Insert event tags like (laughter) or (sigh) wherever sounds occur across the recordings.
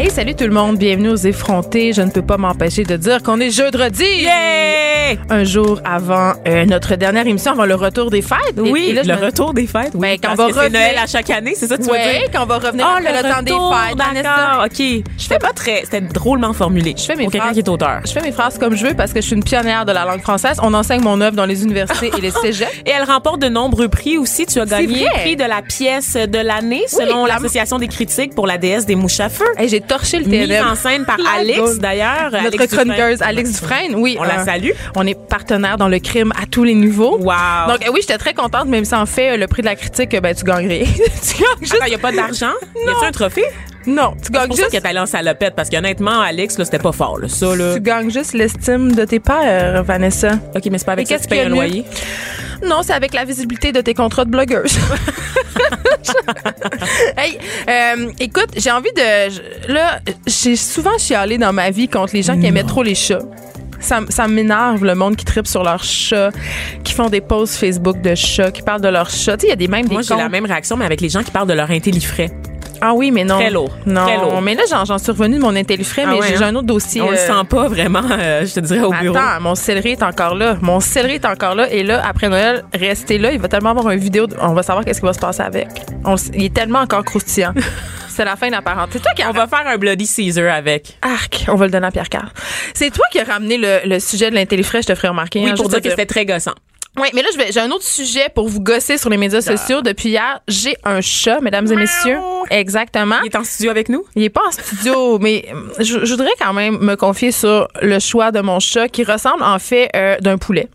Hey, salut tout le monde, bienvenue aux effrontés. Je ne peux pas m'empêcher de dire qu'on est jeudi. Yay! Un jour avant euh, notre dernière émission, avant le retour des fêtes. Oui, et là, je le me- retour des fêtes. Oui, Ben, quand parce on va que revenir- Noël à chaque année, c'est ça que tu veux dire? quand on va revenir Oh, après le, temps des fêtes. D'accord, OK. Je fais pas très... C'était drôlement formulé. Je fais mes phrases- qui est auteur. Je fais mes phrases comme je veux parce que je suis une pionnière de la langue française. On enseigne mon œuvre dans les universités et les (laughs) cégeps. Et elle remporte de nombreux prix aussi. Tu as gagné le prix de la pièce de l'année selon la- l'Association des critiques pour la déesse des mouches à feu. Hey, torché le Mise TNM. en scène par Alex, d'ailleurs. Notre Alex chroniqueuse Dufresne. Alex Dufresne, oui. On la euh, salue. On est partenaire dans le crime à tous les niveaux. Wow. Donc euh, oui, j'étais très contente, même si en fait le prix de la critique, ben tu gagnerais. (laughs) tu gagnes juste. il n'y a pas d'argent? Y a-tu un trophée? Non, tu C'est gagnes pour ça juste. qu'elle est allée en salopette, parce qu'honnêtement, Alex, là, c'était pas fort, là. Ça, là. Tu gagnes juste l'estime de tes pères, Vanessa. OK, mais c'est pas avec Et ça que tu payes un loyer? Non, c'est avec la visibilité de tes contrats de blogueuse. (laughs) hey, euh, écoute, j'ai envie de. Là, j'ai souvent chialé dans ma vie contre les gens qui aimaient trop les chats. Ça, ça m'énerve le monde qui tripe sur leurs chats, qui font des posts Facebook de chats, qui parlent de leurs chats. Tu sais, il y a des mêmes Moi, j'ai la même réaction, mais avec les gens qui parlent de leur intellifrais. Ah oui, mais non. Très lourd. Non, Très lourd. mais là, j'en, j'en suis revenue de mon intellifrais, Ah mais ouais, j'ai hein? un autre dossier. On le euh, sent pas vraiment, euh, je te dirais, au bureau. Attends, mon céleri est encore là. Mon céleri est encore là. Et là, après Noël, restez là. Il va tellement avoir une vidéo. de- On va savoir qu'est-ce qui va se passer avec. On le il est tellement encore croustillant. (laughs) C'est la fin de la parenthèse. C'est toi qui as On va faire un Bloody Caesar avec. Arc, on va le donner à Pierre Carl. C'est toi qui as ramené le, le sujet de l'intellifrais, je te ferai remarquer. Oui, hein, pour dire te que c'était très gossant. Oui, mais là, j'ai un autre sujet pour vous gosser sur les médias sociaux. Depuis hier, j'ai un chat, mesdames et messieurs. Exactement. Il est en studio avec nous? Il est pas en studio, (laughs) mais euh, je, je voudrais quand même me confier sur le choix de mon chat qui ressemble en fait euh, d'un poulet.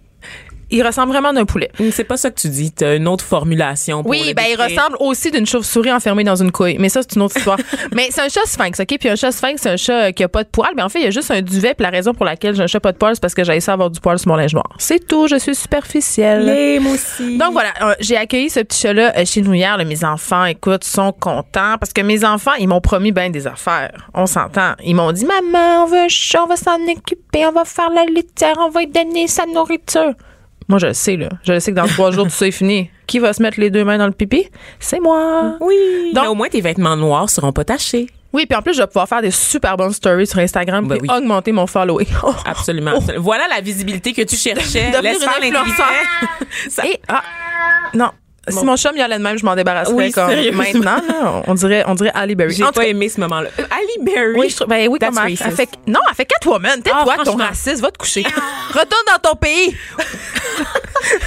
Il ressemble vraiment d'un poulet. C'est pas ça que tu dis. T'as une autre formulation pour Oui, ben il ressemble aussi d'une chauve-souris enfermée dans une couille. Mais ça, c'est une autre histoire. (laughs) mais c'est un chat sphinx, OK? Puis un chat sphinx, c'est un chat euh, qui a pas de poils. Mais en fait, il y a juste un duvet. Puis la raison pour laquelle j'ai un chat pas de poils, c'est parce que j'ai essayé avoir du poil sur mon linge noir. C'est tout. Je suis superficielle. Les moi aussi. Donc voilà, euh, j'ai accueilli ce petit chat-là euh, chez nous hier. là. mes enfants, écoute, sont contents parce que mes enfants, ils m'ont promis bien des affaires. On s'entend. Ils m'ont dit, maman, on veut un chat, on va s'en occuper, on va faire la litière, on va lui donner sa nourriture. Moi, je le sais, là. Je le sais que dans trois jours, tout ça est fini. Qui va se mettre les deux mains dans le pipi? C'est moi. Oui. Donc- mais au moins, tes vêtements noirs seront pas tachés. Oui, puis en plus, je vais pouvoir faire des super bonnes stories sur Instagram Ben oui. augmenter mon following. (laughs) Absolument. Voilà la visibilité que tu cherchais. (laughs) Devenir une influenceur. (laughs) Et, ah, non. Si mon chum y allait de même, je m'en débarrasserais Oui, comme maintenant. là, on dirait, on dirait Ali Berry. J'ai pas cas, aimé ce moment-là. Euh, Ali Berry? Oui, je trouve. Ben oui, That's comment? Elle fait, non, elle fait Catwoman. Tais-toi, Ah, ton raciste. Va te coucher. Retourne dans ton pays.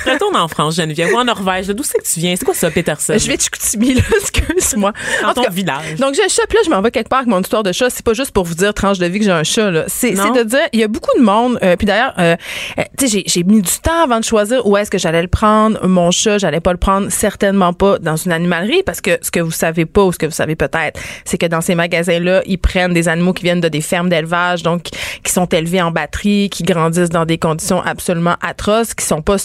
Retourne en France, Geneviève, ou en Norvège. D'où c'est que tu viens? C'est quoi ça, Peterson? Je vais te Chicoutimi, là. (laughs) Excuse-moi. Dans En tout ton cas, village. Donc, j'ai un chat, puis là, je m'en vais quelque part avec mon histoire de chat. C'est pas juste pour vous dire, tranche de vie, que j'ai un chat, là. C'est de dire, il y a beaucoup de monde. euh, puis d'ailleurs, euh, euh, tu sais, j'ai- j'ai mis du temps avant de choisir où est-ce que j'allais le prendre. Mon chat, j'allais pas le prendre, certainement pas dans une animalerie, parce que ce que vous savez pas ou ce que vous savez peut-être, c'est que dans ces magasins-là, ils prennent des animaux qui viennent de des fermes d'élevage, donc qui sont élevés en batterie, qui grandissent dans des conditions absolument atroces, qui sont pas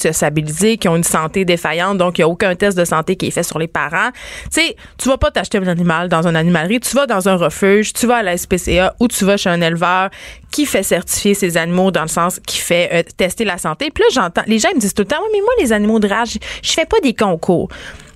qui ont une santé défaillante, donc il y a aucun test de santé qui est fait sur les parents. Tu sais, tu vas pas t'acheter un animal dans une animalerie, tu vas dans un refuge, tu vas à la SPCA ou tu vas chez un éleveur qui fait certifier ces animaux dans le sens qui fait euh, tester la santé. Puis là, j'entends, les gens me disent tout le temps, oui, mais moi, les animaux de rage, je fais pas des concours.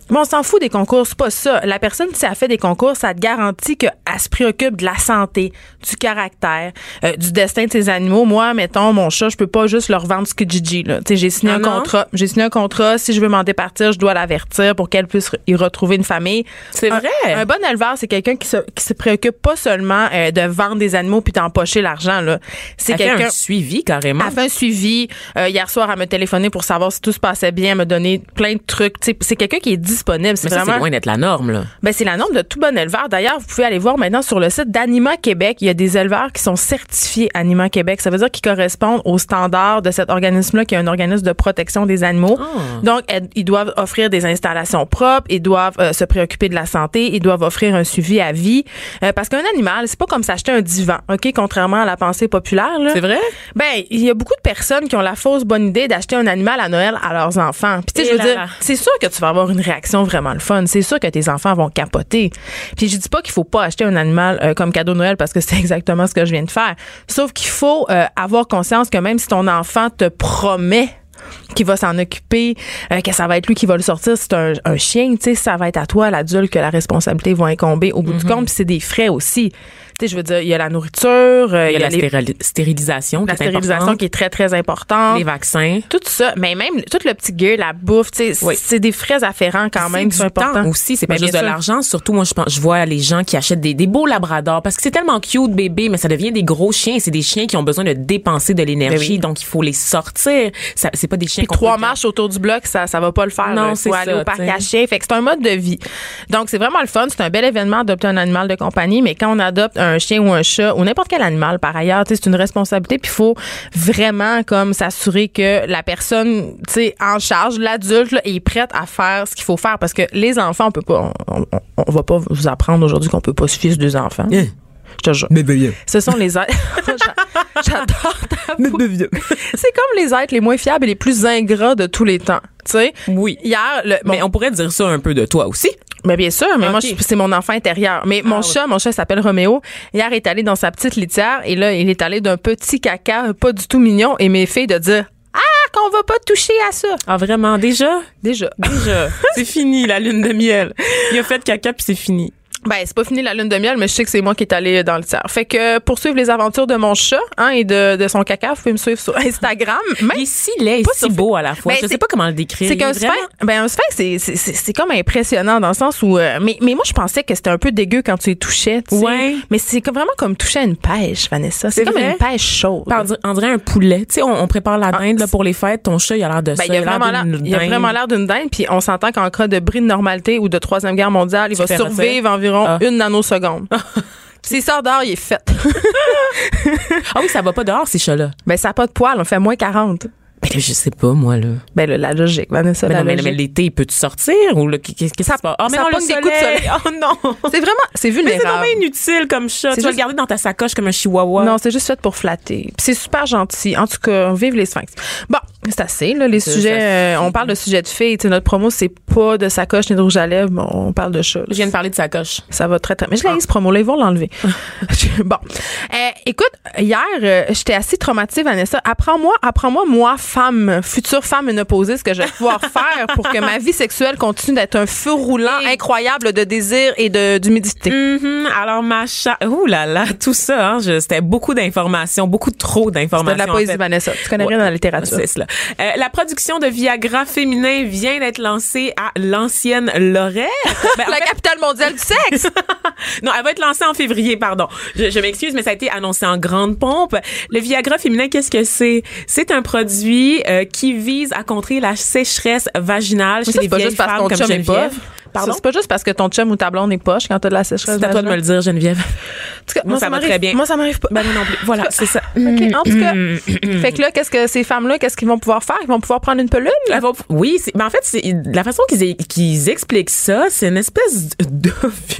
Mais on s'en fout des concours, c'est pas ça. La personne, si elle fait des concours, ça te garantit qu'elle se préoccupe de la santé, du caractère, euh, du destin de ses animaux. Moi, mettons, mon chat, je peux pas juste leur vendre ce que Gigi, là. Tu sais, j'ai signé Ah un non? contrat. J'ai signé un contrat. Si je veux m'en départir, je dois l'avertir pour qu'elle puisse y retrouver une famille. C'est vrai? Un, bon éleveur, c'est quelqu'un qui se, qui se préoccupe pas seulement euh, de vendre des animaux puis d'empocher l'argent, là. C'est Elle fait quelqu'un. un suivi, carrément. Elle fait un suivi. Euh, hier soir, elle me téléphonait pour savoir si tout se passait bien, elle me donner plein de trucs. Tu sais, c'est quelqu'un qui est disponible. C'est vraiment. loin d'être la norme, là. Ben, c'est la norme de tout bon éleveur. D'ailleurs, vous pouvez aller voir maintenant sur le site d'Anima Québec, il y a des éleveurs qui sont certifiés Anima Québec. Ça veut dire qu'ils correspondent aux standards de cet organisme-là, qui est un organisme de protection des animaux. Ah. Donc, ils doivent offrir des installations propres, ils doivent euh, se préoccuper de la santé, ils doivent offrir un suivi à vie. Euh, parce qu'un animal, c'est pas comme s'acheter un divan, OK? Contrairement à la pensée populaire. C'est vrai? Ben, il y a beaucoup de personnes qui ont la fausse bonne idée d'acheter un animal à Noël à leurs enfants. Puis tu sais, je veux là dire, c'est sûr que tu vas avoir une réaction vraiment le fun. C'est sûr que tes enfants vont capoter. Puis je dis pas qu'il faut pas acheter un animal euh, comme cadeau de Noël parce que (laughs) c'est exactement ce que je viens de faire. Sauf qu'il faut euh, avoir conscience que même si ton enfant te promet qu'il va s'en occuper, euh, que ça va être lui qui va le sortir, c'est un, un chien, tu sais, ça va être à toi, l'adulte, que la responsabilité va incomber au bout Mm-hmm. du compte. Puis c'est des frais aussi. Tu sais, je veux dire, il y a la nourriture, euh, Il y a la les- stérilisation la qui est stérilisation importante, qui est très, très importante. les vaccins. Tout ça, mais même tout le petit gear, la bouffe, tu sais, Oui. c'est des frais afférents quand même qui C'est sont importants. aussi, c'est pas juste de l'argent. Surtout, moi, je pense, je vois les gens qui achètent des, des beaux labradors parce que c'est tellement cute, bébé, mais ça devient des gros chiens. C'est des chiens qui ont besoin de dépenser de l'énergie, Ben oui. donc il faut les sortir. C'est pas des chiens trois marches autour du bloc, ça, ça va pas le faire. Non, c'est aller au parc à chiens. Fait que c'est un mode de vie. Donc, c'est vraiment le fun. C'est un bel événement d'adopter un animal de compagnie, mais quand on adopte un chien ou un chat ou n'importe quel animal, par ailleurs, c'est une responsabilité. Puis il faut vraiment comme s'assurer que la personne, tu sais, en charge, l'adulte, est prête à faire ce qu'il faut faire parce que les enfants, on peut pas, on, on- va pas vous apprendre aujourd'hui qu'on peut pas sur deux enfants. Hein? Je te jure. Ce sont les êtres. (laughs) J'a- J'adore ta. (laughs) C'est comme les êtres les moins fiables et les plus ingrats de tous les temps. Tu sais? Oui. Hier, le, bon, Mais on pourrait dire ça un peu de toi aussi. mais bien sûr, mais moi, c'est mon enfant intérieur. Mais mon ouais. chat, mon chat s'appelle Roméo. Hier, il est allé dans sa petite litière et là, il est allé d'un petit caca pas du tout mignon et mes filles de dire Ah, qu'on va pas toucher à ça. Ah, vraiment? Déjà? Déjà. Déjà. (laughs) c'est fini, la lune de miel. Il a fait caca puis c'est fini. Ben, c'est pas fini la lune de miel, mais je sais que c'est moi qui est allé dans le tiers. Fait que pour suivre les aventures de mon chat hein, et de, de son caca, vous pouvez me suivre sur (laughs) Instagram. Même Il est si laid Pas si beau à la fois. Ben, je sais pas comment le décrire. C'est qu'un sphinx, ben un sphinx, c'est- c'est- c'est c'est comme impressionnant dans le sens où, euh, mais, mais moi je pensais que c'était un peu dégueu quand tu les touchais, tu sais. Ouais. Mais c'est comme- vraiment comme toucher à une pêche, Vanessa. C'est comme vrai? une pêche chaude. On dirait- on dirait un poulet. Tu sais, on, on prépare la Ah, dinde là, pour les fêtes. Ton chat, il a l'air de Ben, ça. il a vraiment l'air, d'une il a vraiment l'air d'une dinde, puis on s'entend qu'en cas de bris de normalité ou de troisième guerre mondiale, il va survivre environ Ah. une nanoseconde. (laughs) S'il sort dehors, il est fait. (laughs) Ah oui, ça va pas dehors, ces chats-là. ben, ça n'a pas de poils, on fait moins 40. Ben là, je sais pas, moi, là. Ben, là, la logique, Vanessa, Mais la non, mais, mais l'été, peux-tu sortir? Ou là, qu'est-ce qui se passe? Ah, mais ça non, le des coups de soleil. (laughs) Oh non! C'est vraiment, c'est Mais c'est vulnérable. vraiment inutile comme chat. Tu vas le garder dans ta sacoche comme un chihuahua. Non, c'est juste fait pour flatter. C'est super gentil. En tout cas, vive les sphinx. Bon, c'est assez, là, les sujets. euh, on parle de sujets de filles. Tu sais, notre promo, c'est pas de sacoche ni de rouge à lèvres. on parle de chat. là. Je viens de parler de sacoche. Ça va très, très. Mais je l'ai ce promo-là. Ils vont l'enlever. (laughs) (laughs) bon. Euh, écoute, hier, euh, j'étais assez traumatisée, Vanessa. Apprends-moi, apprends-moi, moi, femme, future femme ménopausée, ce que je vais pouvoir (laughs) faire pour que ma vie sexuelle continue d'être un feu roulant Et- incroyable de désir et de, d'humidité. Mhm. Alors, ma chat. Ouh là là, tout ça, hein, c'était beaucoup d'informations, beaucoup trop C'est d'informations. de la en poésie, fait. Vanessa. Tu connais rien dans la littérature. C'est cela. Euh, la production de Viagra féminin vient d'être lancée à l'ancienne Lorette. (laughs) Ben, en La fait, capitale mondiale du sexe! (laughs) non, elle va être lancée en février, pardon. Je, je m'excuse, mais ça a été annoncé en grande pompe. Le Viagra féminin, qu'est-ce que c'est? C'est un produit euh, qui vise à contrer la sécheresse vaginale Mais chez ça, les pas vieilles juste parce femmes qu'on comme Geneviève. poche. Pardon? C'est pas juste parce que ton chum ou ta blonde est poche quand t'as de la sécheresse. C'est à toi de me le dire, Geneviève. En tout cas, Moi, ça m'arrive- très bien. Moi, ça m'arrive pas. Ben, non plus. Voilà, c'est ça. OK, en tout cas. fait que là, qu'est-ce que ces femmes-là, qu'est-ce qu'ils vont pouvoir faire? Ils vont pouvoir prendre une va- oui, mais en fait, c'est la façon qu'ils qu'ils expliquent ça, c'est une espèce de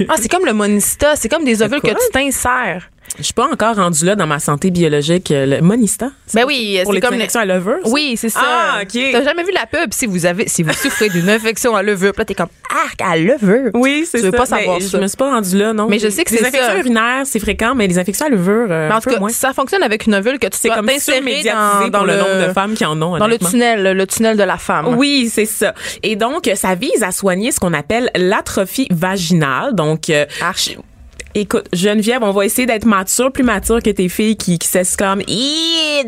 Ah, c'est comme le monista. C'est comme des ovules que tu t'insères. Je suis pas encore rendue là dans ma santé biologique. euh, Le monista. Ben oui, pour c'est les comme infections à levure. ça? Oui, c'est ça. Ah, ok. T'as jamais vu la pub? Si vous avez, si vous souffrez d'une infection à levure. Puis là, t'es comme, arc, à levure. Oui, c'est Tu ça. veux pas Mais savoir ça. Je me suis pas rendue là, non. Mais je sais que les c'est infections ça. urinaires, c'est fréquent, mais les infections à levure, euh, Mais en tout cas, moins. ça fonctionne avec une ovule que tu dois comme dans, dans le, le, nombre de femmes qui en ont. dans le tunnel, le tunnel de la femme. Oui, c'est ça. Et donc, ça vise à soigner ce qu'on appelle l'atrophie vaginale. Donc, euh. Écoute, Geneviève, on va essayer d'être mature, plus mature que tes filles qui, qui s'exclament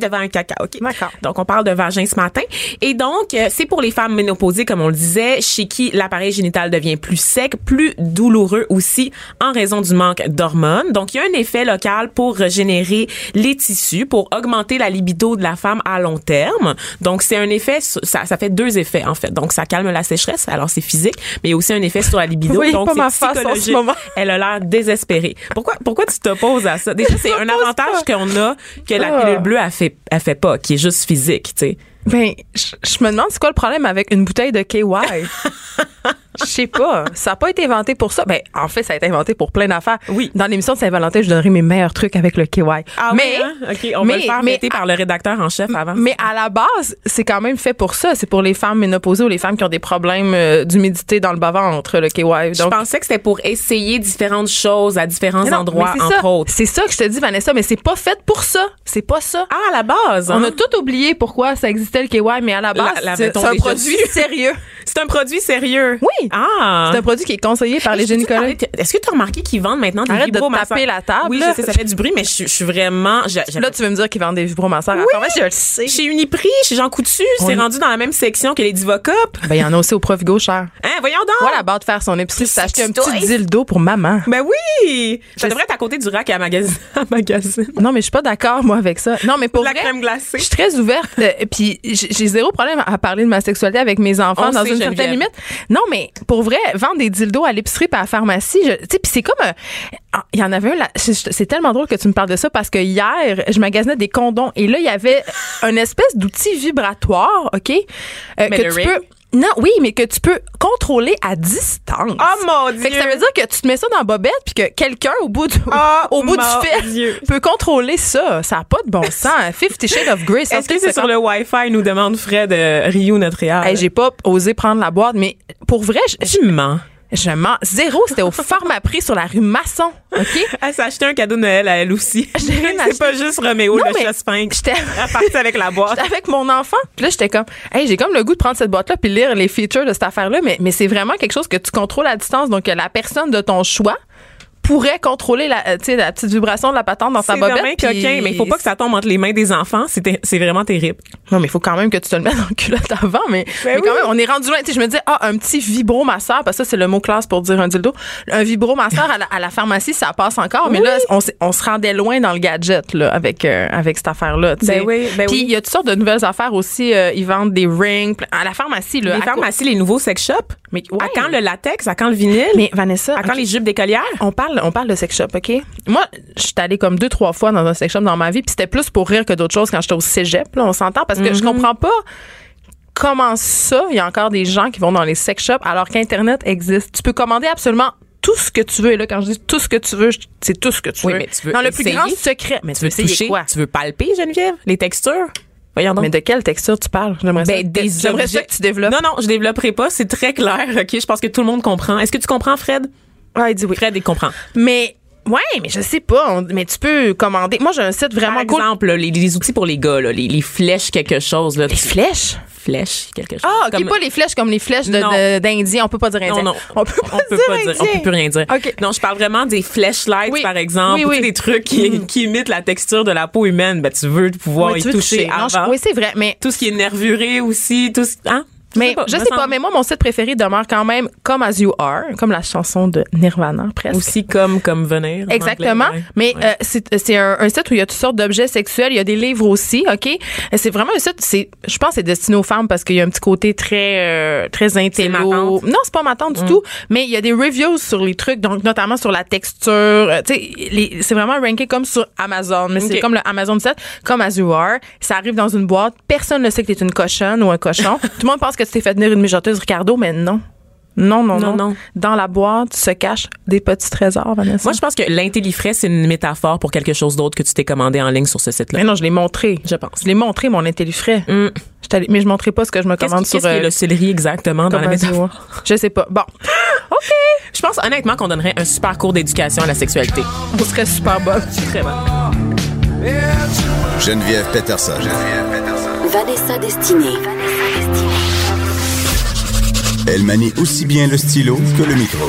devant un caca. OK? D'accord. Donc, on parle de vagin ce matin. Et donc, euh, c'est pour les femmes ménopausées, comme on le disait, chez qui l'appareil génital devient plus sec, plus douloureux aussi en raison du manque d'hormones. Donc, il y a un effet local pour régénérer les tissus, pour augmenter la libido de la femme à long terme. Donc, c'est un effet, ça, ça fait deux effets, en fait. Donc, ça calme la sécheresse, alors c'est physique, mais il y a aussi un effet sur la libido. Oui, donc, c'est en ce moment. Elle a l'air désespérée. Pourquoi, pourquoi tu t'opposes à ça? Déjà, c'est un avantage qu'on a que la Ah. pilule bleue, elle fait, fait pas, qui est juste physique, tu sais. Ben, je je me demande c'est quoi le problème avec une bouteille de KY. (laughs) Je sais pas. Ça n'a pas été inventé pour ça. Ben, en fait, ça a été inventé pour plein d'affaires. Oui. Dans l'émission de Saint-Valentin, je donnerai mes meilleurs trucs avec le KY. Ah mais, oui, hein? OK, on mais- va le faire mais- arrêter par le rédacteur en chef avant. mais à la base, c'est quand même fait pour ça. C'est pour les femmes ménopausées ou les femmes qui ont des problèmes euh, d'humidité dans le bas-ventre, le KY. je pensais que c'était pour essayer différentes choses à différents non, endroits, entre ça. autres. C'est ça que je te dis, Vanessa, mais c'est pas fait pour ça. C'est pas ça. Ah, à la base, On hein? a tout oublié pourquoi ça existait le KY, mais à la base, c'est un produit sérieux. (laughs) C'est un produit sérieux. Oui. Ah. C'est un produit qui est conseillé par les gynécologues. Est-ce que tu as remarqué qu'ils vendent maintenant des Arrête de taper la table, Oui, je sais, ça fait du bruit, mais je, je suis vraiment... je- je- Là, tu veux me dire qu'ils vendent des vibromasseurs pharmacie, je le sais. Chez Uniprix, chez Jean Coutu, c'est Oui. rendu dans la même section que les Divocop. Ben, il y en a aussi au Provigo cher. Hein, voyons donc. Voilà, bas de faire son épicerie, c'est acheter un petit dildo pour maman. Ben oui! Ça devrait être à côté du rack (laughs) à magazine. Non, mais je suis pas d'accord, moi, avec ça. Non, mais pour La crème glacée. je suis très ouverte. euh, Puis j'ai zéro problème à parler de ma sexualité avec mes enfants dans sait, une Geneviève. certaine limite. Non, mais pour vrai, vendre des dildos à l'épicerie et à la pharmacie, je- tu sais, puis c'est comme un- ah, il y en avait un là, c'est tellement drôle que tu me parles de ça parce que hier, je magasinais des condoms et là il y avait un espèce d'outil vibratoire, OK, euh, Mais que le tu ring? peux non, oui, mais que tu peux contrôler à distance. Oh mon Dieu! Fait que ça veut dire que tu te mets ça dans la bobette puis que quelqu'un au bout du Oh (laughs) au bout du fil Dieu. peut contrôler ça. Ça a pas de bon sens. (laughs) Fifty Shades of Grey. Est-ce que c'est sur le Wi-Fi, nous demande Fred euh, Rio Notre-Réal? Hey, j'ai pas osé prendre la boîte, mais pour vrai, je, je, Tu mens. Je mens. Zéro, c'était au Pharmaprix sur la rue Masson. OK? (laughs) Elle s'est acheté un cadeau de Noël à elle aussi. (laughs) (laughs) C'est pas juste Roméo, Non, le sphinx. J'étais partie avec la boîte. j'étais avec mon enfant. Puis là, j'étais comme, hey, j'ai comme le goût de prendre cette boîte-là puis lire les features de cette affaire-là, mais, mais c'est vraiment quelque chose que tu contrôles à distance. Donc, la personne de ton choix pourrait contrôler la, euh, la petite vibration de la patente dans sa C'est bobette. coquin, mais il faut pas que ça tombe entre les mains des enfants. C'est c'est vraiment terrible. Non, mais il faut quand même que tu te le mettes dans le culotte avant. Mais, mais quand Ben oui. même, on est rendu loin. Tu sais, je me dis, ah, un petit vibromasseur, parce que ça, c'est le mot classe pour dire un dildo. Un vibromasseur à la, à la pharmacie, ça passe encore. Mais là, on, on se rendait loin dans le gadget, là, avec, euh, avec cette affaire-là. tu sais. Ben oui, ben Puis il y a toutes sortes de nouvelles affaires aussi. euh, ils vendent des rings. À la pharmacie, là. Les pharmacies, les nouveaux sex shops? Mais, À quand le latex? À quand le vinyle? Mais Vanessa, à quand les jupes d'écolière? on parle, on parle de sex shop, OK? Moi, je suis allée comme deux, trois fois dans un sex shop dans ma vie, puis c'était plus pour rire que d'autres choses quand j'étais au cégep, là, on s'entend, parce que je comprends pas comment ça, il y a encore des gens qui vont dans les sex shops alors qu'Internet existe. Tu peux commander absolument tout ce que tu veux. Et là, quand je dis tout ce que tu veux, c'est tout ce que tu Oui, veux. mais tu veux dans le plus grand secret. Mais Tu veux essayer toucher? quoi? Tu veux palper, Geneviève? Les textures? Voyons donc. Mais de quelle texture tu parles? J'aimerais ça, Ben, des ça que tu développes. Non, non, je développerai pas. C'est très clair. OK, je pense que tout le monde comprend. Est-ce que tu comprends, Fred? Ouais, dis oui. Fred, il comprend. Mais, ouais, mais je sais pas. on- mais tu peux commander. Moi, j'ai un site vraiment Par cool. exemple, les, les outils pour les gars, là, les, les flèches quelque chose. Là, Les flèches? flèches quelque chose. Ah, ok, Comme- pas les flèches comme les flèches d'Indien. On peut pas dire Indien. Non, non. On peut pas, on peut dire, pas dire, on peut plus rien dire. OK. Non, je parle vraiment des flashlights, Oui. par exemple, Oui, ou oui. des trucs qui, qui imitent la texture de la peau humaine. Ben, tu veux pouvoir y toucher, Non, avant. je- oui, c'est vrai. Mais, Tout ce qui est nervuré aussi, tout ce, hein? Mais je me sais pas. semble. Mais moi, mon site préféré demeure quand même comme As You Are, comme la chanson de Nirvana, presque. Aussi comme, comme venir. en Exactement. anglais, ouais. Mais Ouais. euh, c'est c'est un, un site où il y a toutes sortes d'objets sexuels. Il y a des livres aussi, OK? Et C'est vraiment un site, c'est, je pense que c'est destiné aux femmes parce qu'il y a un petit côté très, euh, très intello. Non, c'est pas Mm. du tout. Mais il y a des reviews sur les trucs, donc notamment sur la texture. Euh, tu sais, les- c'est vraiment ranké comme sur Amazon. Mais c'est comme le Amazon site, comme As You Are. Ça arrive dans une boîte. Personne ne sait que t'es une cochonne ou un cochon. (laughs) tout le monde pense que tu t'es fait venir une mijoteuse Ricardo, mais non. Non, non, non, Non, non. Dans la boîte se cachent des petits trésors, Vanessa. Moi, je pense que l'intellifrais, c'est une métaphore pour quelque chose d'autre que tu t'es commandé en ligne sur ce site-là. Mais non, je l'ai montré. Je pense. Je l'ai montré, mon intellifrais. Allée- mais je montrais pas ce que je me commande sur qu'est-ce euh, le céleri exactement dans la métaphore? Azure. Je sais pas. Bon. (laughs) OK. Je pense honnêtement qu'on donnerait un super cours d'éducation à la sexualité. On serait super bon. Très bon. Geneviève Peterson. Vanessa Destinée. Elle manie aussi bien le stylo que le micro.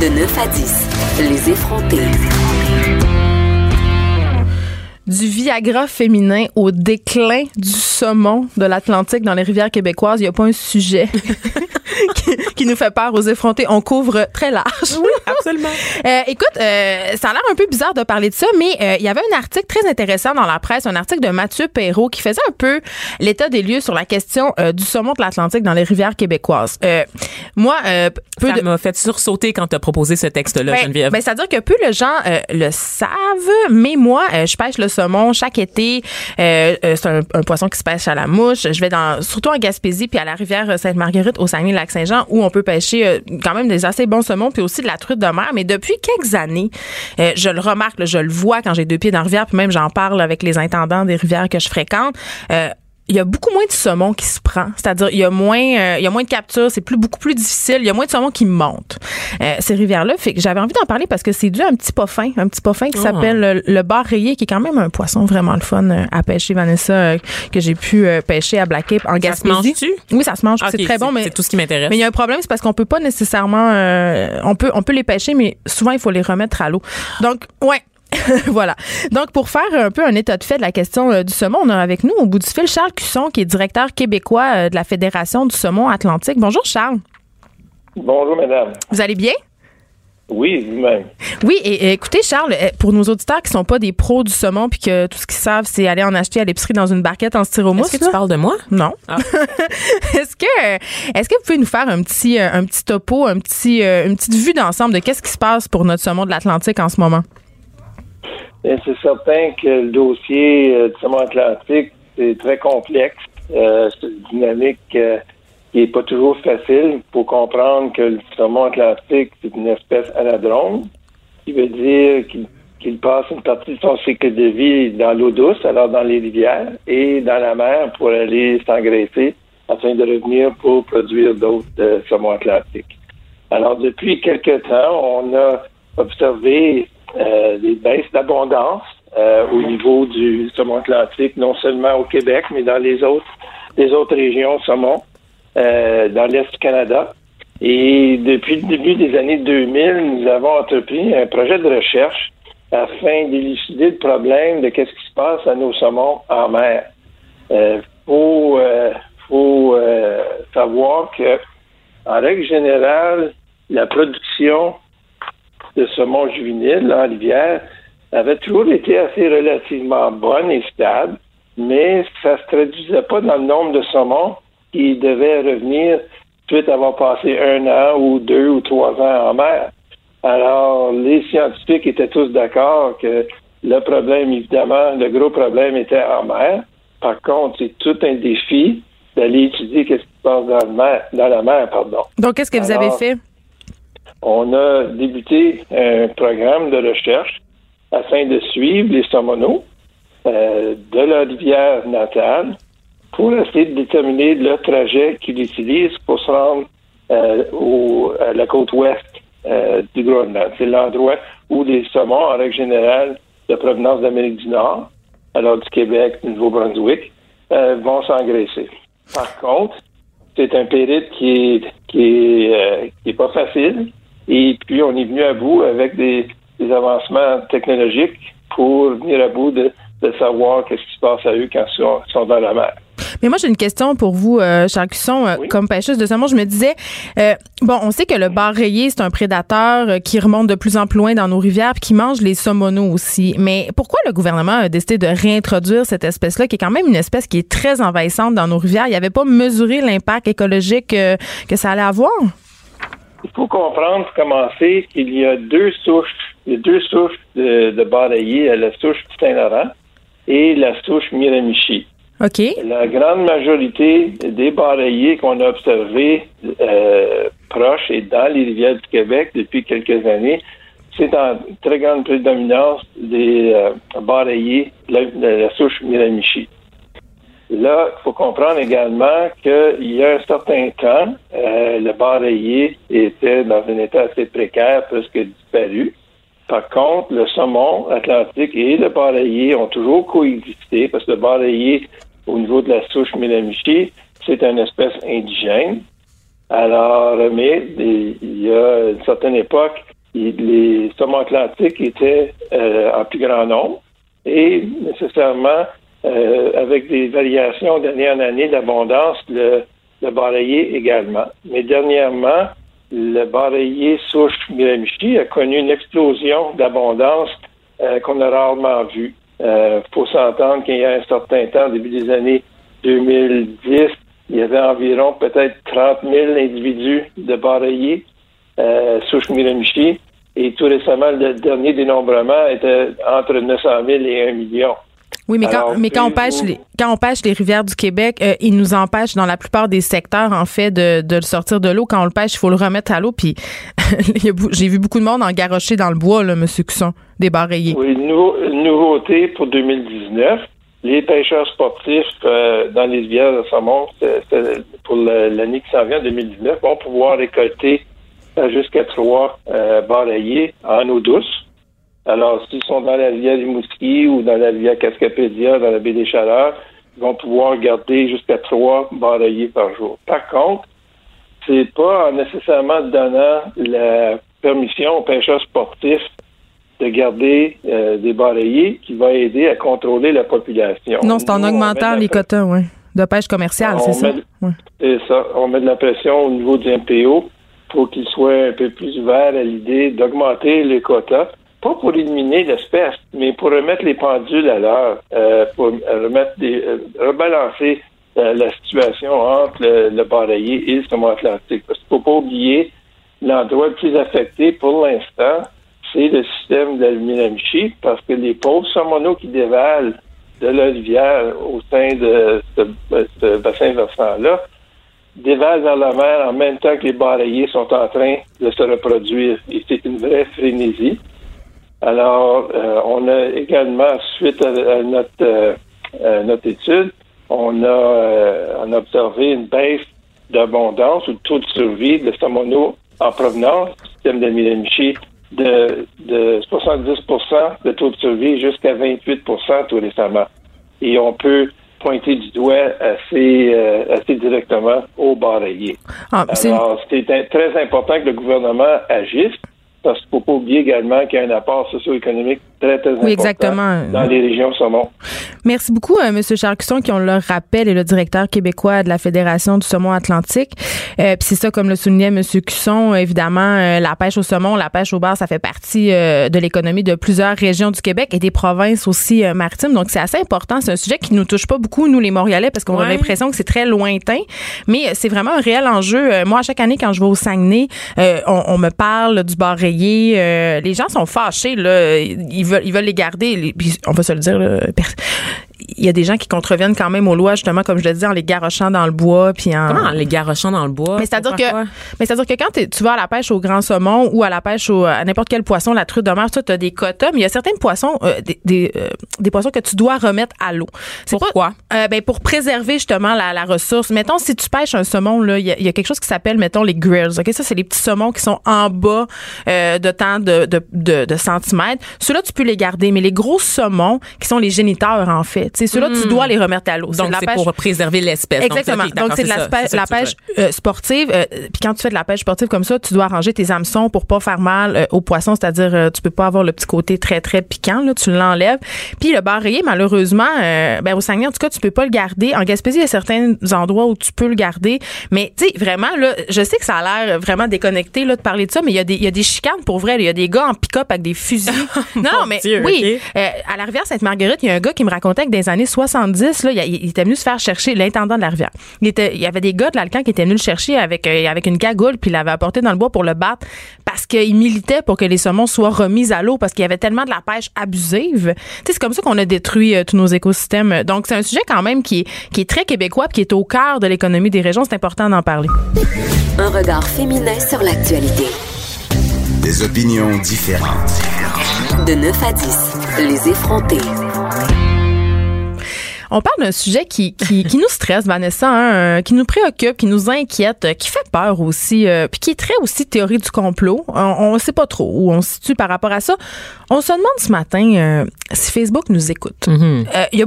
De 9 à 10, les effrontés. Du Viagra féminin au déclin du saumon de l'Atlantique dans les rivières québécoises, il n'y a pas un sujet (laughs) qui, qui nous fait peur aux effrontés. On couvre très large. Oui, absolument. (laughs) Euh, écoute, euh, ça a l'air un peu bizarre de parler de ça, mais euh, il y avait un article très intéressant dans la presse, un article de Mathieu Perrault qui faisait un peu l'état des lieux sur la question euh, du saumon de l'Atlantique dans les rivières québécoises. Euh, moi, euh, peu ça de m'a fait sursauter quand tu as proposé ce texte-là, Ben, Geneviève. ben, c'est-à-dire que peu de gens euh, le savent, mais moi, euh, je pêche le saumon chaque été. Euh, euh, c'est un, un poisson qui se pêche à la mouche. Je vais dans, surtout en Gaspésie puis à la rivière Sainte-Marguerite au Saguenay-Lac-Saint-Jean où on peut pêcher euh, quand même des assez bons saumons puis aussi de la truite de mer. Mais depuis quelques années, euh, je le remarque, je le vois quand j'ai deux pieds dans la rivière puis même j'en parle avec les intendants des rivières que je fréquente. Euh, il y a beaucoup moins de saumon qui se prend. C'est-à-dire, il y a moins, euh, il y a moins de captures, c'est plus, beaucoup plus difficile. Il y a moins de saumon qui monte. Euh, ces rivières-là, fait que j'avais envie d'en parler parce que c'est dû à un petit pas fin, un petit pas fin qui Oh. s'appelle le, le bar rayé, qui est quand même un poisson vraiment le fun euh, à pêcher, Vanessa, euh, que j'ai pu euh, pêcher à Black Cape en Ça se Gaspésie. mange-tu? Oui, ça se mange. C'est très bon, mais C'est tout ce qui m'intéresse. mais il y a un problème, c'est parce qu'on peut pas nécessairement, euh, on peut, on peut les pêcher, mais souvent il faut les remettre à l'eau. Donc, ouais. (laughs) voilà. Donc, pour faire un peu un état de fait de la question euh, du saumon, on a avec nous au bout du fil Charles Cusson, qui est directeur québécois euh, de la Fédération du saumon atlantique. Bonjour Charles. Bonjour, madame. Vous allez bien? Oui, vous-même. Oui, et, et écoutez, Charles, euh, pour nos auditeurs qui sont pas des pros du saumon puis que tout ce qu'ils savent, c'est aller en acheter à l'épicerie dans une barquette en styromousse. Est-ce que tu parles de moi? Non. Ah. (laughs) est-ce que est-ce que vous pouvez nous faire un petit un petit topo, un petit une petite vue d'ensemble de qu'est-ce qui se passe pour notre saumon de l'Atlantique en ce moment? C'est certain que le dossier euh, du saumon atlantique, c'est très complexe. Euh, c'est une dynamique euh, qui n'est pas toujours facile pour comprendre que le saumon atlantique, c'est une espèce anadrome, qui veut dire qu'il passe une partie de son cycle de vie dans l'eau douce, alors dans les rivières, et dans la mer pour aller s'engraisser afin de revenir pour produire d'autres saumons atlantiques. Alors, depuis quelque temps, on a observé euh, des baisses d'abondance euh, au niveau du saumon atlantique, non seulement au Québec, mais dans les autres, les autres régions saumon, euh, dans l'Est du Canada. Et depuis le début des années 2000, nous avons entrepris un projet de recherche afin d'élucider le problème de qu'est-ce qui se passe à nos saumons en mer. Euh, faut euh, faut euh, savoir que en règle générale, la production de saumon juvénile en rivière avait toujours été assez relativement bonne et stable, mais ça se traduisait pas dans le nombre de saumons qui devaient revenir suite à avoir passé un an ou deux ou trois ans en mer. Alors, les scientifiques étaient tous d'accord que le problème, évidemment, le gros problème était en mer. Par contre, c'est tout un défi d'aller étudier qu'est-ce qui se passe dans, le mer, dans la mer. Pardon. Donc qu'est-ce que vous avez fait? On a débuté un programme de recherche afin de suivre les saumonaux euh, de la rivière natale pour essayer de déterminer le trajet qu'ils utilisent pour se rendre euh, au, à la côte ouest euh, du Groenland. C'est l'endroit où les saumons, en règle générale, de provenance d'Amérique du Nord, alors du Québec, du Nouveau-Brunswick, vont s'engraisser. Par contre, c'est un périple qui est, qui est, qui pas facile. Et puis, on est venu à bout avec des, des avancements technologiques pour venir à bout de, de savoir qu'est-ce qui se passe à eux quand ils sont, sont dans la mer. Mais moi, j'ai une question pour vous, euh, Charles Cusson. Euh, Oui. Comme pêcheuse de saumon, je me disais, euh, bon, on sait que le bar rayé, c'est un prédateur euh, qui remonte de plus en plus loin dans nos rivières puis qui mange les saumonaux aussi. Mais pourquoi le gouvernement a décidé de réintroduire cette espèce-là, qui est quand même une espèce qui est très envahissante dans nos rivières? Il n'y avait pas mesuré l'impact écologique euh, que ça allait avoir? Il faut comprendre, commencer, qu'il y a deux souches, il y a deux souches de, de la souche Saint-Laurent et la souche Miramichi. OK. La grande majorité des barayés qu'on a observés euh, proches et dans les rivières du Québec depuis quelques années, c'est en très grande prédominance des euh, de la, de la souche Miramichi. Là, il faut comprendre également qu'il y a un certain temps, euh, le barayé était dans un état assez précaire, presque disparu. Par contre, le saumon atlantique et le barayé ont toujours coexisté parce que le barayé, au niveau de la souche Miramichi, c'est une espèce indigène. Alors, mais il y a une certaine époque, les saumons atlantiques étaient euh, en plus grand nombre et nécessairement euh, avec des variations d'année en année d'abondance, le, le barayé également. Mais dernièrement, le barayé souche Miramichi a connu une explosion d'abondance euh, qu'on a rarement vue. Il faut s'entendre qu'il y a un certain temps, début des années 2010, il y avait environ peut-être 30 000 individus de barayés euh, souche Miramichi. Et tout récemment, le dernier dénombrement était entre 900 000 et 1 million. Oui, mais quand, mais quand on pêche les, quand on pêche les rivières du Québec, euh, ils nous empêchent dans la plupart des secteurs, en fait, de, de le sortir de l'eau. Quand on le pêche, il faut le remettre à l'eau. Puis (laughs) j'ai vu beaucoup de monde en garocher dans le bois, là, Monsieur Cusson, débarrayé. Oui, nouveau- nouveauté pour 2019. Les pêcheurs sportifs euh, dans les rivières de saumon, pour l'année qui s'en vient, 2019, vont pouvoir récolter euh, jusqu'à trois euh, en eau douce. Alors, s'ils sont dans la rivière du Mouski ou dans la rivière Cascapédia, dans la baie des Chaleurs, ils vont pouvoir garder jusqu'à trois baraillés par jour. Par contre, c'est pas en nécessairement donnant la permission aux pêcheurs sportifs de garder euh, des baraillés qui va aider à contrôler la population. Non, c'est en Nous, augmentant les quotas, oui. De pêche commerciale, c'est ça? C'est ça. On met de la pression au niveau du MPO pour qu'il soit un peu plus ouvert à l'idée d'augmenter les quotas, pas pour éliminer l'espèce, mais pour remettre les pendules à l'heure, euh, pour remettre des, euh, rebalancer euh, la situation entre le, le et le saumon atlantique. Parce qu'il ne faut pas oublier l'endroit le plus affecté pour l'instant, c'est le système de la Miramichi, parce que les pauvres saumonaux qui dévalent de la rivière au sein de ce, bassin versant-là dévalent vers la mer en même temps que les baraillés sont en train de se reproduire. Et c'est une vraie frénésie. Alors, euh, on a également, suite à, à notre, euh, à notre étude, on a, euh, on a observé une baisse d'abondance ou de taux de survie de saumonaux en provenance du système de Miramichi de, de 70 de taux de survie jusqu'à 28% tout récemment. Et on peut pointer du doigt assez, euh, assez directement au baraillé. Ah, Alors, c'est très important que le gouvernement agisse parce qu'il ne faut pas oublier également qu'il y a un apport socio-économique très, très important exactement. dans les régions saumon. Merci beaucoup, euh, M. Charcusson, qui, on le rappelle, est le directeur québécois de la Fédération du saumon atlantique. Euh, Puis c'est ça, comme le soulignait M. Cusson, évidemment, euh, la pêche au saumon, la pêche au bar, ça fait partie euh, de l'économie de plusieurs régions du Québec et des provinces aussi euh, maritimes. Donc, c'est assez important. C'est un sujet qui nous touche pas beaucoup, nous, les Montréalais, parce qu'on a l'impression que c'est très lointain. Mais c'est vraiment un réel enjeu. Euh, moi, à chaque année, quand je vais au Saguenay, euh, on, on me parle du bar rayé. Euh, les gens sont fâchés, là. Ils veulent, ils veulent les garder. On va se le dire, il y a des gens qui contreviennent quand même aux lois, justement, comme je le dis, en les garochant dans le bois. Puis en... Comment les garochant dans le bois? Mais c'est-à-dire que, quoi? mais c'est-à-dire que quand tu vas à la pêche au grand saumon ou à la pêche au, à n'importe quel poisson, la truite de mer, tu as des quotas, mais il y a certains poissons, euh, des, des, euh, des poissons que tu dois remettre à l'eau. C'est pas- Pourquoi? euh, ben pour préserver justement la, la ressource. Mettons, si tu pêches un saumon, là, il y, a- il y a quelque chose qui s'appelle, mettons, les grills. Ok, ça c'est les petits saumons qui sont en bas euh, de tant de, de, de, de centimètres. Ceux-là, tu peux les garder, mais les gros saumons, qui sont les géniteurs en fait, sais, ceux-là, tu dois les remettre à l'eau. Hmm. Donc, c'est pêche- pour préserver l'espèce. Exactement. Donc, c'est de la, ça, la pêche euh, sportive. euh, Puis quand tu fais de la pêche sportive comme ça, tu dois ranger tes hameçons pour pas faire mal euh, aux poissons. C'est-à-dire, tu peux pas avoir le petit côté très, très piquant. Là, tu l'enlèves. Puis le bar rayé, malheureusement, ben, au Saguenay, en tout cas, tu peux pas le garder. En Gaspésie, il y a certains endroits où tu peux le garder. Mais, tu sais, vraiment, là, je sais que ça a l'air vraiment déconnecté là, de parler de ça, mais il y, a des- il y a des chicanes pour vrai. Il y a des gars en pick-up avec des fusils. (laughs) non, mais Dieu, oui. à la rivière Sainte-Marguerite, il y a un gars qui me racontait que les années 70, là, il, il était venu se faire chercher l'intendant de la rivière. Il, était, il y avait des gars de l'Alcan qui étaient venus le chercher avec, euh, avec une cagoule, puis il l'avait apporté dans le bois pour le battre parce qu'il militait pour que les saumons soient remis à l'eau parce qu'il y avait tellement de la pêche abusive. Tu sais, c'est comme ça qu'on a détruit euh, tous nos écosystèmes. Donc, c'est un sujet quand même qui est, qui est très québécois puis qui est au cœur de l'économie des régions. C'est important d'en parler. Un regard féminin sur l'actualité. Des opinions différentes. De 9 à 10, les effrontés. On parle d'un sujet qui, qui, qui nous stresse, Vanessa, hein, euh, qui nous préoccupe, qui nous inquiète, euh, qui fait peur aussi, euh, puis qui est très aussi théorie du complot. On ne sait pas trop où on se situe par rapport à ça. On se demande ce matin euh, si Facebook nous écoute. Euh, y a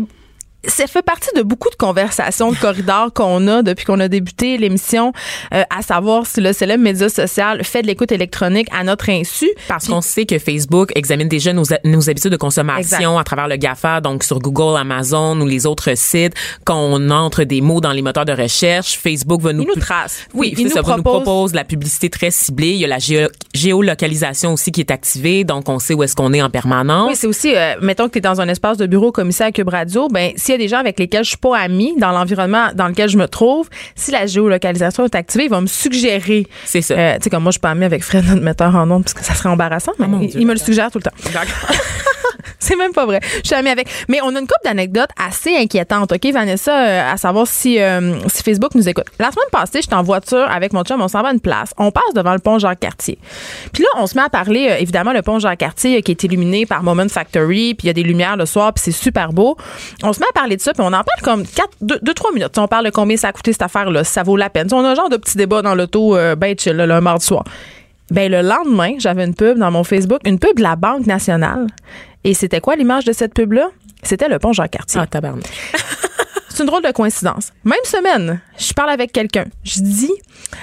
ça fait partie de beaucoup de conversations de corridor qu'on a depuis qu'on a débuté l'émission, euh, à savoir si le célèbre média social fait de l'écoute électronique à notre insu. Parce qu'on sait que Facebook examine déjà nos, nos habitudes de consommation Exact. à travers le GAFA, donc sur Google, Amazon ou les autres sites. Quand on entre des mots dans les moteurs de recherche, Facebook va nous... Il nous trace. Oui, Il c'est ça, nous va nous propose- propose la publicité très ciblée. Il y a la géo- géolocalisation aussi qui est activée, donc on sait où est-ce qu'on est en permanence. Oui, c'est aussi, euh, mettons que tu es dans un espace de bureau commissaire à Cube Radio, ben a des gens avec lesquels je suis pas amie dans l'environnement dans lequel je me trouve, si la géolocalisation est activée, il va me suggérer. C'est ça. Euh, tu sais, comme moi, je suis pas amie avec Fred, notre metteur en ondes, parce que ça serait embarrassant, mais Oh mon il, Dieu, il me le suggère tout le temps. (laughs) C'est même pas vrai. Je suis amie avec. Mais on a une couple d'anecdotes assez inquiétantes, OK, Vanessa, euh, à savoir si, euh, si Facebook nous écoute. La semaine passée, j'étais en voiture avec mon chum, on s'en va à une place. On passe devant le pont Jacques-Cartier. Puis là, on se met à parler, euh, évidemment, le pont euh, qui est illuminé par Moment Factory, puis il y a des lumières le soir, puis c'est super beau. On se met à parler de ça, puis on en parle comme 4, 2, 3 minutes. On parle de combien ça a coûté cette affaire-là, si ça vaut la peine. On a un genre de petit débat dans l'auto, euh, ben chill, le mardi soir. Ben le lendemain, j'avais une pub dans mon Facebook, une pub de la Banque nationale. Et c'était quoi l'image de cette pub-là? C'était le pont Jean-Cartier. Ah, tabarnak. (laughs) C'est une drôle de coïncidence. Même semaine, je parle avec quelqu'un. Je dis,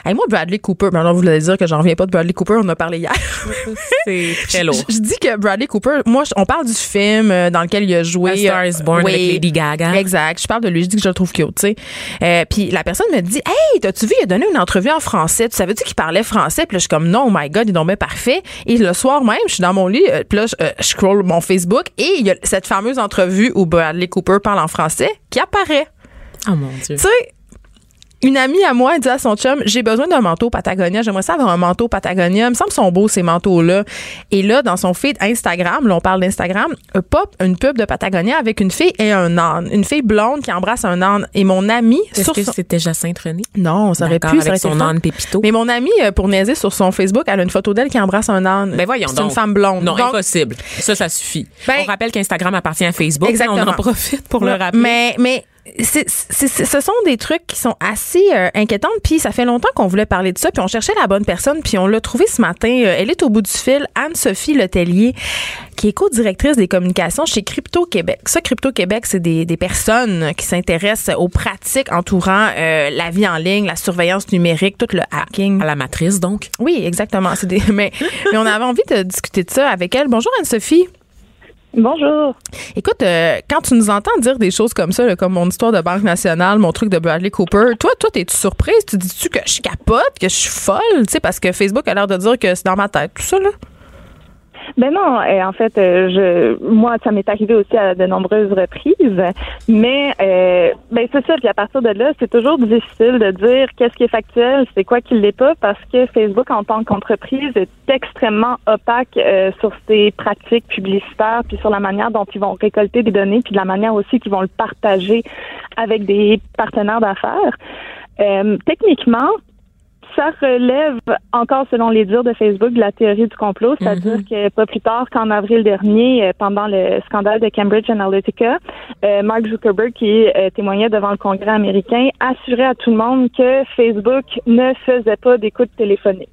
hey, moi, Bradley Cooper, maintenant vous voulez dire que j'en reviens pas de Bradley Cooper, on en a parlé hier. (laughs) C'est très lourd. Je, je dis que Bradley Cooper, moi, on parle du film euh, dans lequel il a joué. A Star is Born Oui. avec Lady Gaga. Exact. Je parle de lui, je dis que je le trouve cute, tu sais. Euh, puis la personne me dit, hey, t'as-tu vu, il a donné une entrevue en français. Tu savais-tu qu'il parlait français? Puis là, je suis comme, non, oh my God, il bien parfait. Et le soir même, je suis dans mon lit, euh, puis là, je, euh, je scroll mon Facebook et il y a cette fameuse entrevue où Bradley Cooper parle en français qui apparaît. Oh mon Dieu. Tu sais, une amie à moi elle dit à son chum j'ai besoin d'un manteau Patagonia j'aimerais ça avoir un manteau Patagonia il me semble sont beaux ces manteaux là et là dans son feed Instagram là on parle d'Instagram pop une pub de Patagonia avec une fille et un âne une fille blonde qui embrasse un âne et mon ami Est-ce sur que son- c'était Jacinthe René? non ça aurait pu ça aurait avec son âne Pépito. mais mon ami euh, pour niaiser sur son Facebook elle a une photo d'elle qui embrasse un âne Ben voyons c'est donc. une femme blonde Non, Donc, impossible. Ça, ça suffit. Ben- on rappelle qu'Instagram appartient à Facebook. Exactement. On en profite pour le rappeler. Mais, mais ce sont des trucs qui sont assez euh, inquiétants. Puis ça fait longtemps qu'on voulait parler de ça. Puis on cherchait la bonne personne. Puis on l'a trouvée ce matin. Euh, Elle est au bout du fil. Anne-Sophie Letellier, qui est co-directrice des communications chez Crypto Québec. Ça, Crypto Québec, c'est des, des personnes qui s'intéressent aux pratiques entourant euh, la vie en ligne, la surveillance numérique, tout le hacking. À la matrice, donc. Oui, exactement. C'est des, (laughs) mais, mais on avait envie de discuter de ça avec elle. Bonjour Anne-Sophie. Bonjour. Écoute, euh, quand tu nous entends dire des choses comme ça, comme mon histoire de Banque nationale, mon truc de Bradley Cooper, toi, toi, t'es-tu surprise? Tu dis-tu que je capote, que je suis folle? Tu sais, parce que Facebook a l'air de dire que c'est dans ma tête, tout ça, là? Ben non, euh, en fait, euh, je, moi, ça m'est arrivé aussi à de nombreuses reprises, mais euh, ben c'est ça. Puis à partir de là, c'est toujours difficile de dire qu'est-ce qui est factuel, c'est quoi qui l'est pas, parce que Facebook, en tant qu'entreprise, est extrêmement opaque euh, sur ses pratiques publicitaires, puis sur la manière dont ils vont récolter des données, puis de la manière aussi qu'ils vont le partager avec des partenaires d'affaires. Euh, techniquement, ça relève encore, selon les dires de Facebook, de la théorie du complot, c'est-à-dire que pas plus tard qu'en avril dernier, euh, pendant le scandale de Cambridge Analytica, euh, Mark Zuckerberg, qui euh, témoignait devant le Congrès américain, assurait à tout le monde que Facebook ne faisait pas d'écoute téléphonique.